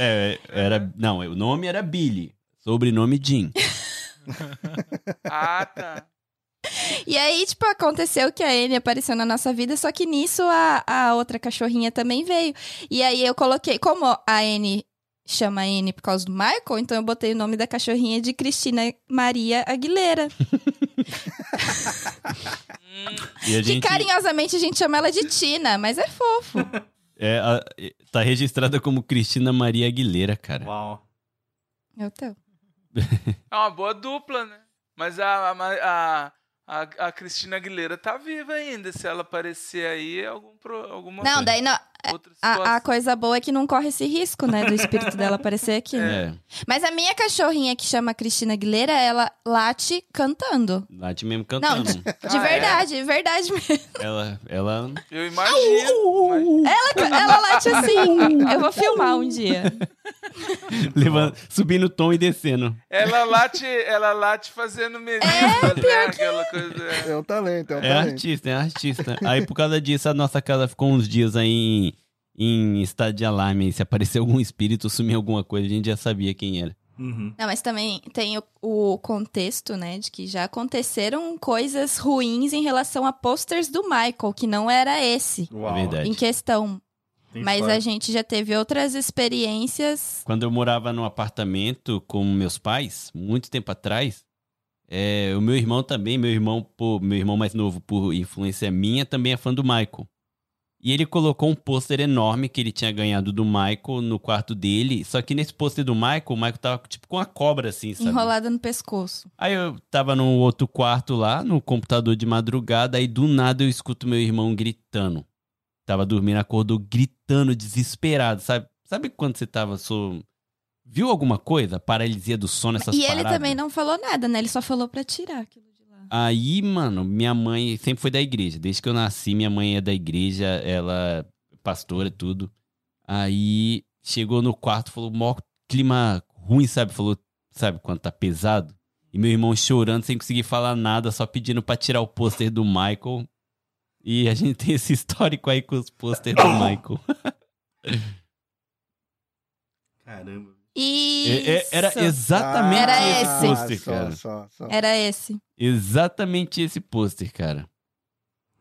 É, era. Não, o nome era Billy. Sobrenome Jim. [laughs] Ah, tá. E aí, tipo, aconteceu que a Anne apareceu na nossa vida, só que nisso a, a outra cachorrinha também veio. E aí eu coloquei, como a Anne chama a Anne por causa do Michael, então eu botei o nome da cachorrinha de Cristina Maria Aguilera. Hum, E a Que gente. carinhosamente a gente chama ela de Tina, mas é fofo. É, a- tá registrada como Cristina Maria Aguilera, cara. Uau. É o teu. [laughs] é uma boa dupla, né? Mas a, a, a, a, a Cristina Aguilera tá viva ainda. Se ela aparecer aí, algum, pro- alguma Não, daí não. Outra situação. A, a coisa boa é que não corre esse risco, né, do espírito dela [laughs] aparecer aqui. É. Mas a minha cachorrinha que chama Cristina Aguilera, ela late cantando. Late mesmo cantando. De Ah, é? verdade, de verdade mesmo. ela, ela. Eu imagino. imagino. Ela, ela late assim. Eu vou filmar um dia. [laughs] levando, subindo o tom e descendo. Ela late, ela late fazendo melissa, né? Aquela coisa. É um talento, é um É talento. artista, é artista. Aí por causa disso, a nossa casa ficou uns dias aí em, estado de alarme. Se aparecer algum espírito, sumir alguma coisa, a gente já sabia quem era. Uhum. Não, mas também tem o, o contexto, né, de que já aconteceram coisas ruins em relação a posters do Michael, que não era esse Uau. É verdade. em questão. Tem Mas história. a gente já teve outras experiências. Quando eu morava num apartamento com meus pais, muito tempo atrás, é, o meu irmão também, meu irmão, por, meu irmão mais novo, por influência minha, também é fã do Michael. E ele colocou um pôster enorme que ele tinha ganhado do Michael no quarto dele. Só que nesse pôster do Michael, o Michael tava tipo com a cobra assim, sabe? Enrolada no pescoço. Aí eu tava no outro quarto lá, no computador de madrugada, aí do nada eu escuto meu irmão gritando. Tava dormindo, acordou gritando, desesperado, sabe? Sabe quando você tava so... Viu alguma coisa? Paralisia do sono, essas e ele paradas? também não falou nada, né? Ele só falou pra tirar aquilo. Aí, mano, minha mãe sempre foi da igreja. Desde que eu nasci, minha mãe é da igreja, ela é pastora, tudo. Aí chegou no quarto, falou, mó clima ruim, sabe? Falou, sabe, quando tá pesado? E meu irmão chorando, sem conseguir falar nada, só pedindo pra tirar o pôster do Michael. E a gente tem esse histórico aí com os pôster do [coughs] Michael. Caramba. Isso. É- é- era exatamente Era esse esse. pôster, cara. só, só. Era esse. Exatamente esse pôster, cara.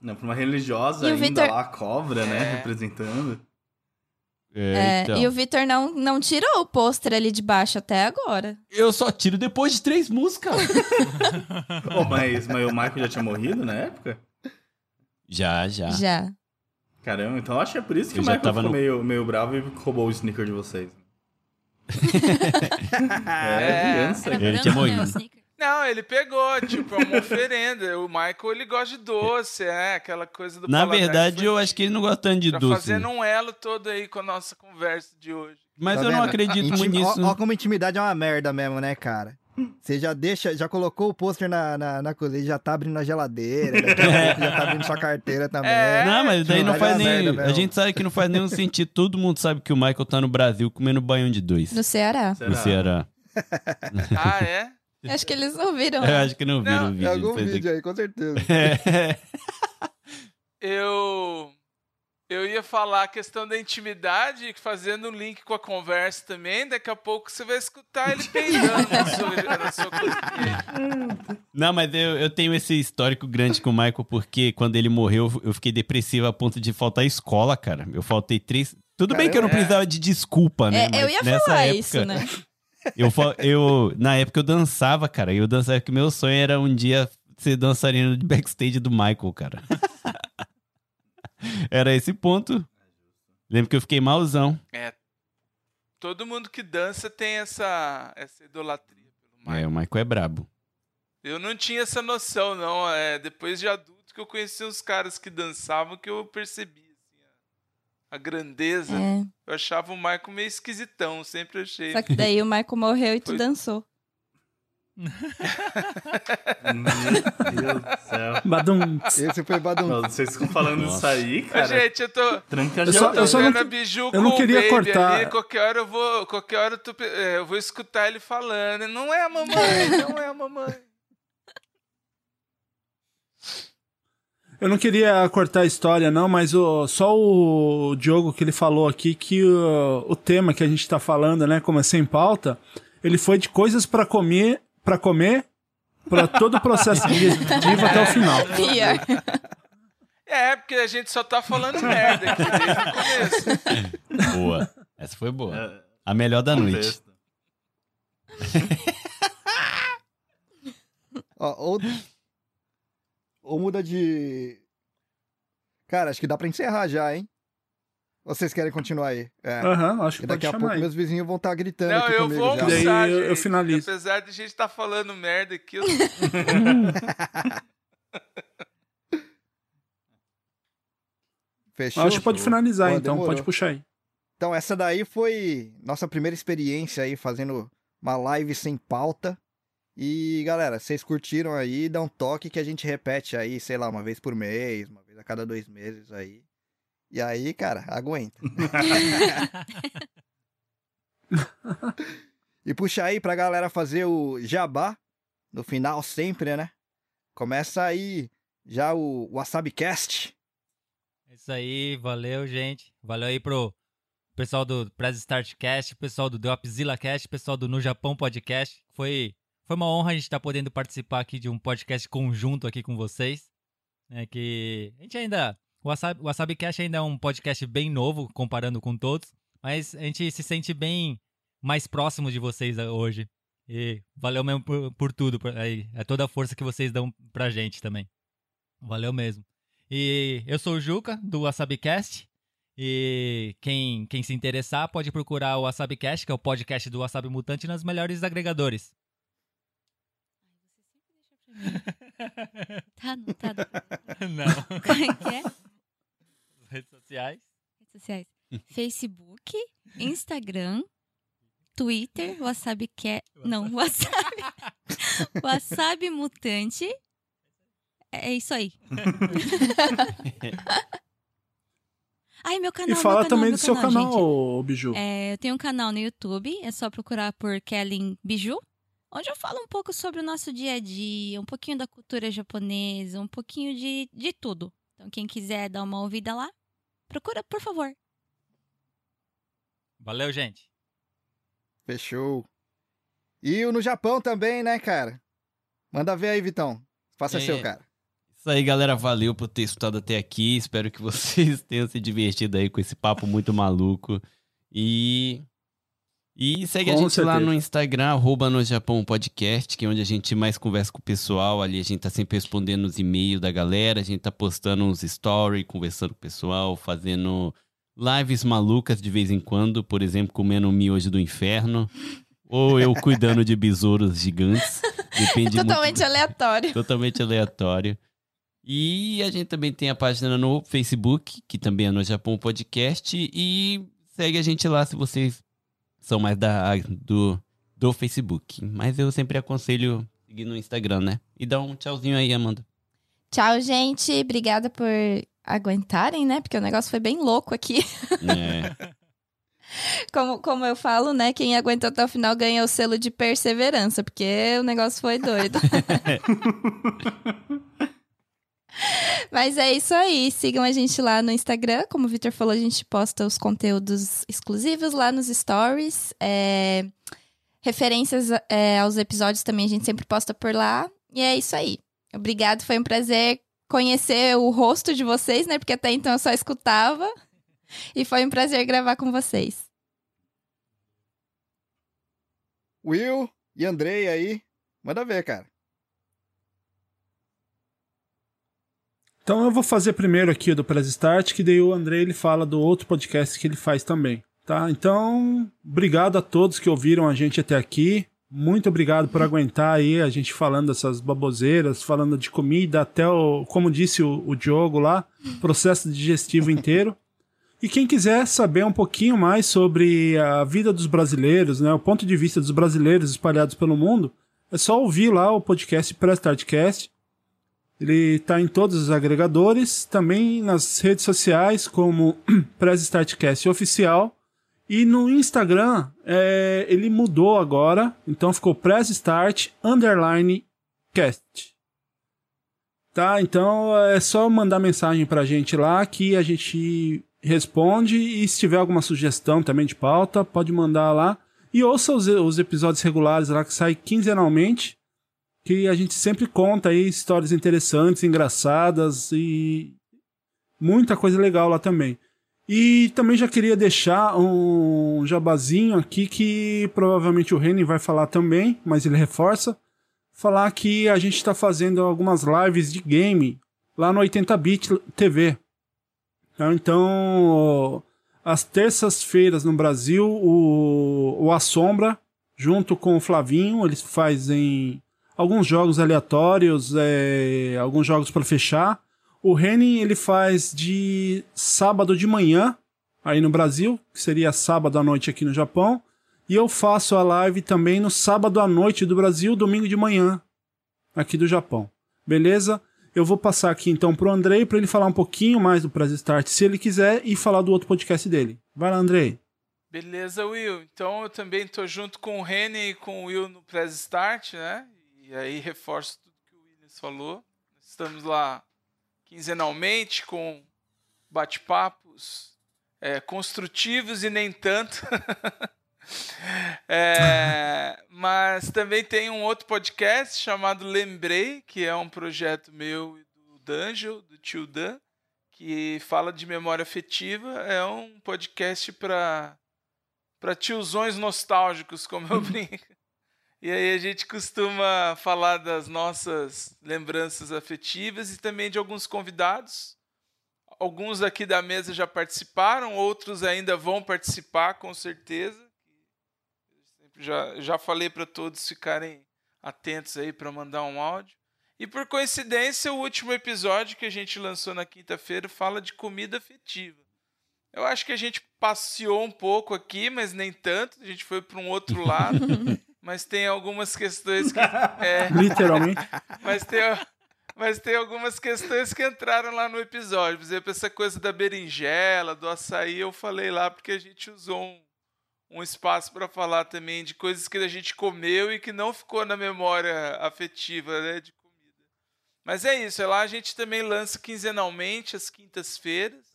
Não, pra uma religiosa E o ainda Victor- lá, a cobra, né? É. Representando. É, então. E o Vitor não, não tirou o pôster ali de baixo até agora. Eu só tiro depois de três músicas. [laughs] Ô, mas, mas o Michael já tinha morrido na época? já, já. Já. Caramba, então acho que é por isso que Eu o já Michael tava ficou no- meio, meio bravo e roubou o sneaker de vocês. É. é, criança. Ele tinha morrido. Não, ele pegou, tipo, é uma oferenda. O Michael, ele gosta de doce, é, aquela coisa do Na verdade, eu acho que ele não gosta tanto de Tá doce. fazendo um elo todo aí com a nossa conversa de hoje. Mas Tá eu não vendo? acredito Intim- muito nisso. Ó, ó como intimidade é uma merda mesmo, né, cara? Você já deixa, já colocou o pôster na, na, na cozinha, já tá abrindo a geladeira, a pouco já tá abrindo sua carteira também. É. Não, mas daí não Vai faz nem. A gente sabe que não faz nenhum sentido. Todo mundo sabe que o Michael tá no Brasil comendo banho de dois. No Ceará. No Ceará. [laughs] Ah, é? Acho que eles ouviram. Eu acho que não viram Não, o Tem vídeo. algum depois vídeo aí, com certeza. [laughs] É. Eu. Eu ia falar a questão da intimidade, fazendo um link com a conversa também. Daqui a pouco você vai escutar ele peidando na sua, na sua cozinha. [laughs] Não, mas eu, eu tenho esse histórico grande com o Michael, porque quando ele morreu, eu fiquei depressivo a ponto de faltar escola, cara. Eu faltei três. Tudo bem que eu não Caramba. precisava de desculpa, né? É, eu ia nessa falar época, isso, né? [laughs] Eu, eu, na época eu dançava, cara. E eu dançava que meu sonho era um dia ser dançarino de backstage do Michael, cara. Era esse ponto. Lembro que eu fiquei malzão. É. Todo mundo que dança tem essa, essa idolatria pelo Michael. É, o Michael é brabo. Eu não tinha essa noção, não. É depois de adulto que eu conheci uns caras que dançavam que eu percebi assim, a, a grandeza. É. Eu achava o Michael meio esquisitão, sempre achei. Só que daí o Michael morreu e tu Foi- dançou. Meu Deus do céu. Badum. Esse foi Badum. Não, vocês ficam falando Nossa. isso aí, cara. gente, eu tô. Tranca Eu só- eu só não- Biju eu não queria cortar. Ali, qualquer hora eu vou. Qualquer hora eu, tô é, eu vou escutar ele falando. Não é a mamãe, [laughs] não é a mamãe. Eu não queria cortar a história, não, mas o, só o Diogo que ele falou aqui que o, o tema que a gente tá falando, né, como é sem pauta, ele foi de coisas pra comer, para comer, pra todo o processo digestivo até o final. É, porque a gente só tá falando merda aqui desde o começo. Boa. Essa foi boa. É, A melhor da noite. [laughs] Ó, ou... ou muda de. Cara, acho que dá pra encerrar já, hein? Ou vocês querem continuar aí? É. Aham, acho que Porque daqui pode a chamar pouco aí. meus vizinhos vão estar gritando Não, aqui eu comigo vou já. E almoçar, eu- eu gente. finalizo. Apesar de a gente estar falando merda aqui, eu... [laughs] Fechou? Acho que pode finalizar, Pô, então, demorou. pode puxar aí. Então, essa daí foi nossa primeira experiência aí fazendo uma live sem pauta. E, galera, vocês curtiram aí, dá um toque que a gente repete aí, sei lá, uma vez por mês, uma vez a cada dois meses aí. E aí, cara, aguenta. [laughs] e puxa aí pra galera fazer o jabá no final sempre, né? Começa aí já o WasabiCast. É Isso aí, valeu, gente. Valeu aí pro pessoal do Press Start Cast, pessoal do Dropzilla Cast, pessoal do No Japão Podcast. Foi, foi uma honra a gente estar podendo participar aqui de um podcast conjunto aqui com vocês. É que a gente ainda. O Wasabi, o Wasabi Cast ainda é um podcast bem novo, comparando com todos, mas a gente se sente bem mais próximo de vocês eh, hoje. E valeu mesmo por, por tudo, por- aí, é toda a força que vocês dão pra gente também. Valeu mesmo. E eu sou o Juca, do WasabiCast. E quem, quem se interessar pode procurar o WasabiCast, que é o podcast do Wasabi Mutante, nas melhores agregadores. [laughs] Tá, não tá. [laughs] Não. Como é que é? Sociais. Redes sociais. [laughs] Facebook, Instagram, Twitter, [laughs] Wasabi que... Não, Wasabi. [laughs] Wasabi Mutante. É isso aí. Ai, meu canal, E fala canal, também do seu canal, canal, gente. Biju. É, eu tenho um canal no YouTube, é só procurar por Kellen Biju, onde eu falo um pouco sobre o nosso dia a dia, um pouquinho da cultura japonesa, um pouquinho de, de tudo. Então, quem quiser dar uma ouvida lá, procura, por favor. Valeu, gente. Fechou. E o no Japão também, né, cara? Manda ver aí, Vitão. Faça É. seu, cara. Isso aí, galera. Valeu por ter escutado até aqui. Espero que [laughs] vocês tenham se divertido aí com esse papo muito maluco. E. E segue a Com gente lá certeza. no Instagram, arroba no Japão Podcast, que é onde a gente mais conversa com o pessoal. Ali a gente tá sempre respondendo os e-mails da galera, a gente tá postando uns stories, conversando com o pessoal, fazendo lives malucas de vez em quando, por exemplo, comendo um miojo do inferno. Ou eu cuidando de besouros gigantes. Depende muito Totalmente aleatório. totalmente aleatório. E a gente também tem a página no Facebook, que também é no Japão Podcast. E segue a gente lá se vocês são mais da, do, do Facebook. Mas eu sempre aconselho seguir no Instagram, né? E dá um tchauzinho aí, Amanda. Tchau, gente. Obrigada por aguentarem, né? Porque o negócio foi bem louco aqui. É, [laughs] Como, como eu falo, né? Quem aguentou até o final ganha o selo de perseverança, porque o negócio foi doido. [laughs] [laughs] Mas é isso aí. Sigam a gente lá no Instagram. Como o Victor falou, a gente posta os conteúdos exclusivos lá nos stories. É, Referências é, aos episódios também a gente sempre posta por lá. E é isso aí. Obrigado, foi um prazer conhecer o rosto de vocês, né? Porque até então eu só escutava. E foi um prazer gravar com vocês. Will e Andrei aí. Manda ver, cara. Então eu vou fazer primeiro aqui do Press Start, que daí o André ele fala do outro podcast que ele faz também, tá? Então, obrigado a todos que ouviram a gente até aqui. Muito obrigado por aguentar aí a gente falando dessas baboseiras, falando de comida, até o, como disse o, o Diogo lá, processo digestivo inteiro. E quem quiser saber um pouquinho mais sobre a vida dos brasileiros, né, o ponto de vista dos brasileiros espalhados pelo mundo, é só ouvir lá o podcast Press Startcast. Ele está em todos os agregadores, também nas redes sociais como [clears throat] Press Startcast Oficial. E no Instagram, é, ele mudou agora, então ficou Press Start Underline Cast. Tá? Então é só mandar mensagem pra gente lá que a gente responde e se tiver alguma sugestão também de pauta, pode mandar lá. E ouça os, os episódios regulares lá que saem quinzenalmente que a gente sempre conta aí histórias interessantes, engraçadas e muita coisa legal lá também. E também já queria deixar um jabazinho aqui que provavelmente o Reni vai falar também, mas ele reforça. Falar que a gente está fazendo algumas lives de game lá no 80-bit TV. Tá? Então, às terças-feiras no Brasil, o, o Assombra, junto com o Flavinho, eles fazem alguns jogos aleatórios, é, alguns jogos para fechar. O Henning ele faz de sábado de manhã aí no Brasil, que seria sábado à noite aqui no Japão, e eu faço a live também no sábado à noite do Brasil, domingo de manhã aqui do Japão. Beleza? Eu vou passar aqui então pro Andrei para ele falar um pouquinho mais do Press Start, se ele quiser, e falar do outro podcast dele. Vai lá, Andrei. Beleza, Will. Então eu também tô junto com o Reni e com o Will no Press Start, né? E aí reforço tudo que o Williams falou. Estamos lá quinzenalmente com bate-papos é, construtivos e nem tanto. [laughs] É, mas também tem um outro podcast chamado Lembrei, que é um projeto meu e do Danjo, do tio Dan, que fala de memória afetiva. É um podcast para para tiozões nostálgicos, como eu [laughs] brinco. E aí a gente costuma falar das nossas lembranças afetivas e também de alguns convidados. alguns aqui da mesa já participaram, outros ainda vão participar, com certeza. Já, já falei para todos ficarem atentos aí para mandar um áudio. E por coincidência, o último episódio que a gente lançou na quinta-feira fala de comida afetiva. Eu acho que a gente passeou um pouco aqui, mas nem tanto. A gente foi para um outro lado. [laughs] mas tem algumas questões que. É, [laughs] Literalmente. mas tem, mas tem algumas questões que entraram lá no episódio. Por exemplo, essa coisa da berinjela, do açaí, eu falei lá porque a gente usou um, um espaço para falar também de coisas que a gente comeu e que não ficou na memória afetiva né, de comida. Mas é isso, é lá a gente também lança quinzenalmente, às quintas-feiras.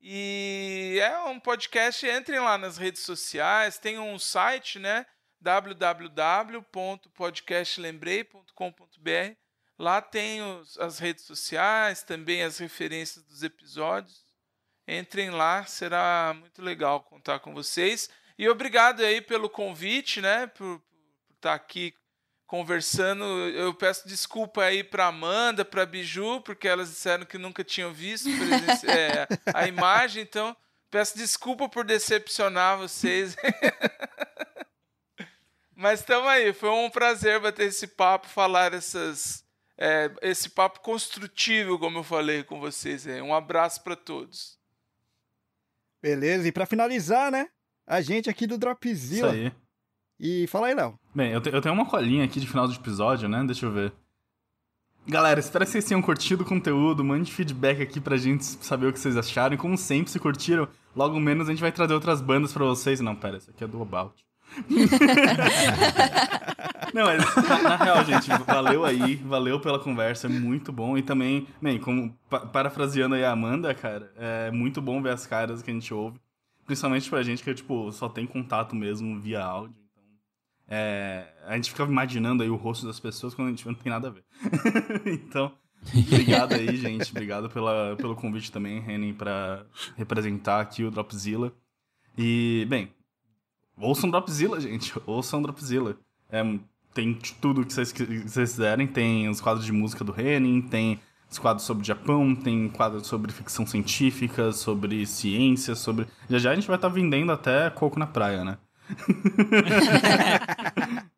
E é um podcast, entrem lá nas redes sociais, tem um site, né? www.podcastlembrei.com.br. Lá tem os, as redes sociais, também as referências dos episódios. Entrem lá, será muito legal contar com vocês. E obrigado aí pelo convite, né? Por, por estar aqui conversando. Eu peço desculpa aí para Amanda, para Biju, porque elas disseram que nunca tinham visto [laughs] é, a imagem, então peço desculpa por decepcionar vocês. [laughs] Mas estamos aí, foi um prazer bater esse papo, falar essas, é, esse papo construtivo, como eu falei com vocês. É. Um abraço para todos. Beleza, e para finalizar, né? A gente aqui do Dropzilla. Isso aí. E fala aí, Léo. Bem, eu, te- eu tenho uma colinha aqui de final do episódio, né? Deixa eu ver. Galera, espero que vocês tenham curtido o conteúdo. Mande feedback aqui pra gente saber o que vocês acharam. E como sempre, se curtiram, logo menos a gente vai trazer outras bandas pra vocês. Não, pera, esse aqui é do About. [laughs] Não, mas na, na real, gente, valeu aí, valeu pela conversa, é muito bom. E também, bem, como pa- parafraseando aí a Amanda, cara, é muito bom ver as caras que a gente ouve. Principalmente pra gente que, tipo, só tem contato mesmo via áudio. Então, é, a gente fica imaginando aí o rosto das pessoas quando a gente não tem nada a ver. [laughs] então, obrigado aí, gente. Obrigado pela, pelo convite também, Renan, pra representar aqui o Dropzilla. E, bem, ouçam Dropzilla, gente. [laughs] Ouçam Dropzilla. É, tem tudo que vocês, que vocês quiserem. Tem os quadros de música do Renin, tem os quadros sobre Japão, tem quadros sobre ficção científica, sobre ciência, sobre... Já já a gente vai estar vendendo até coco na praia, né? [laughs]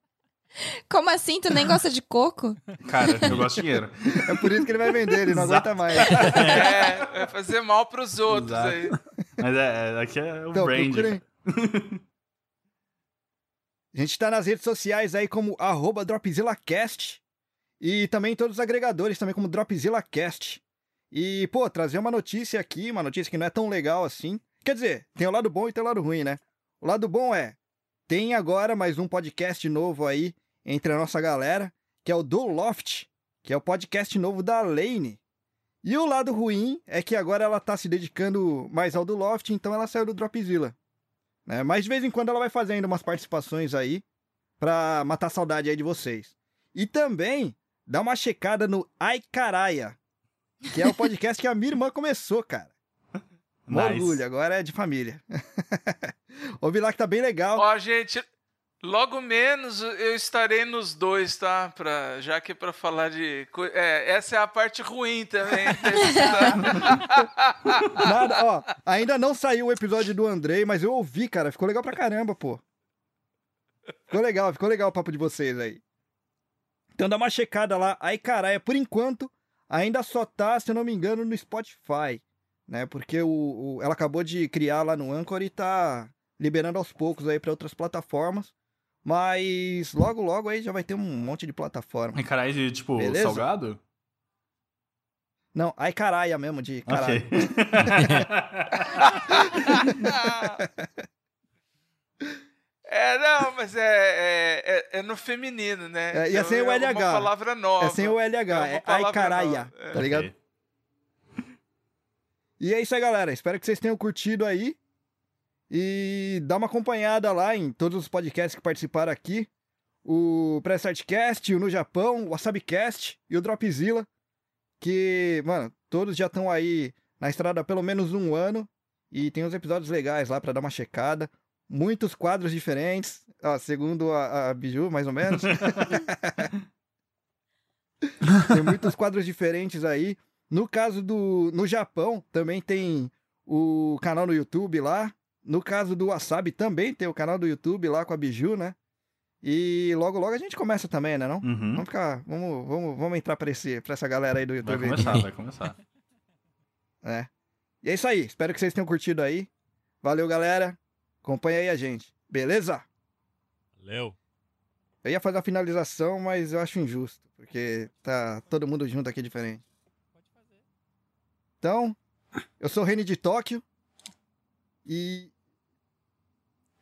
Como assim? Tu nem gosta de coco? Cara, eu gosto de dinheiro. [laughs] É por isso que ele vai vender, ele não Exato. aguenta mais. É, vai fazer mal pros outros Exato. aí. Mas é, é- aqui é o Então, brand. procurem. A gente tá nas redes sociais aí como DropzillaCast e também em todos os agregadores também como DropzillaCast. E, pô, trazer uma notícia aqui, uma notícia que não é tão legal assim. Quer dizer, tem o lado bom e tem o lado ruim, né? O lado bom é, tem agora mais um podcast novo aí entre a nossa galera, que é o do Loft, que é o podcast novo da Lane. E o lado ruim é que agora ela tá se dedicando mais ao do Loft, então ela saiu do Dropzilla. Né? Mas de vez em quando ela vai fazendo umas participações aí pra matar a saudade aí de vocês. E também dá uma checada no Ai Caraia, que é o podcast que a minha irmã começou, cara. [laughs] Nice. orgulho, agora é de família. Ouvi lá que tá bem legal. Ó, gente, logo menos eu estarei nos dois, tá? Pra, já que é pra falar de. É, essa é a parte ruim também. [laughs] Nada, ó, ainda não saiu o episódio do Andrei, mas eu ouvi, cara. Ficou legal pra caramba, pô. Ficou legal, ficou legal o papo de vocês aí. Então dá uma checada lá. Aí, caralho, por enquanto, ainda só tá, se eu não me engano, no Spotify. Né? Porque o, o- ela acabou de criar lá no Anchor e tá liberando aos poucos aí pra outras plataformas. Mas logo, logo aí já vai ter um monte de plataforma. É caralho de, tipo, Beleza? salgado? Não, ai caralho mesmo, de caralho. Ok. [laughs] É, não, mas é, é, é, é no feminino, né? É, ia sem o é LH. uma palavra nova. É sem o LH, É é, ai caralho, é. tá ligado? Ok. E é isso aí, galera. Espero que vocês tenham curtido aí. E dá uma acompanhada lá em todos os podcasts que participaram aqui. O Press Artcast, o No Japão, o WasabiCast e o Dropzilla. Que, mano, todos já estão aí na estrada há pelo menos um ano. E tem uns episódios legais lá pra dar uma checada. Muitos quadros diferentes. Ó, segundo a, a Biju, mais ou menos. [laughs] tem muitos quadros diferentes aí. No caso do. No Japão, também tem o canal no YouTube lá. No caso do Wasabi, também tem o canal do YouTube lá com a Biju, né? E logo, logo a gente começa também, né? Não? Uhum. Vamos ficar. Vamos, vamos, vamos entrar pra, esse, pra essa galera aí do Vai YouTube. começar, vai [laughs] começar. É. E é isso aí. Espero que vocês tenham curtido aí. Valeu, galera. Acompanha aí a gente. Beleza? Valeu. Eu ia fazer a finalização, mas eu acho injusto. Porque tá todo mundo junto aqui diferente. Então, eu sou o Reni de Tóquio. E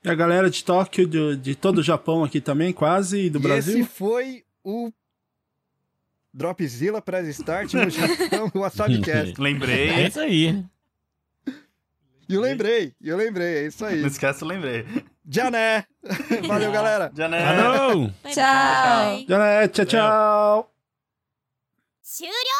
E a galera de Tóquio, de, de todo o Japão aqui também, quase, e do E Brasil. Esse foi o Dropzilla Press Start no [laughs] Japão, o WasabiCast. [laughs] É Lembrei. isso aí. E eu lembrei, e eu lembrei, é isso aí. Não esquece, eu lembrei. Jané! [laughs] Valeu, galera! Jané. Tchau. bye. Já é, tchau, tchau. 終了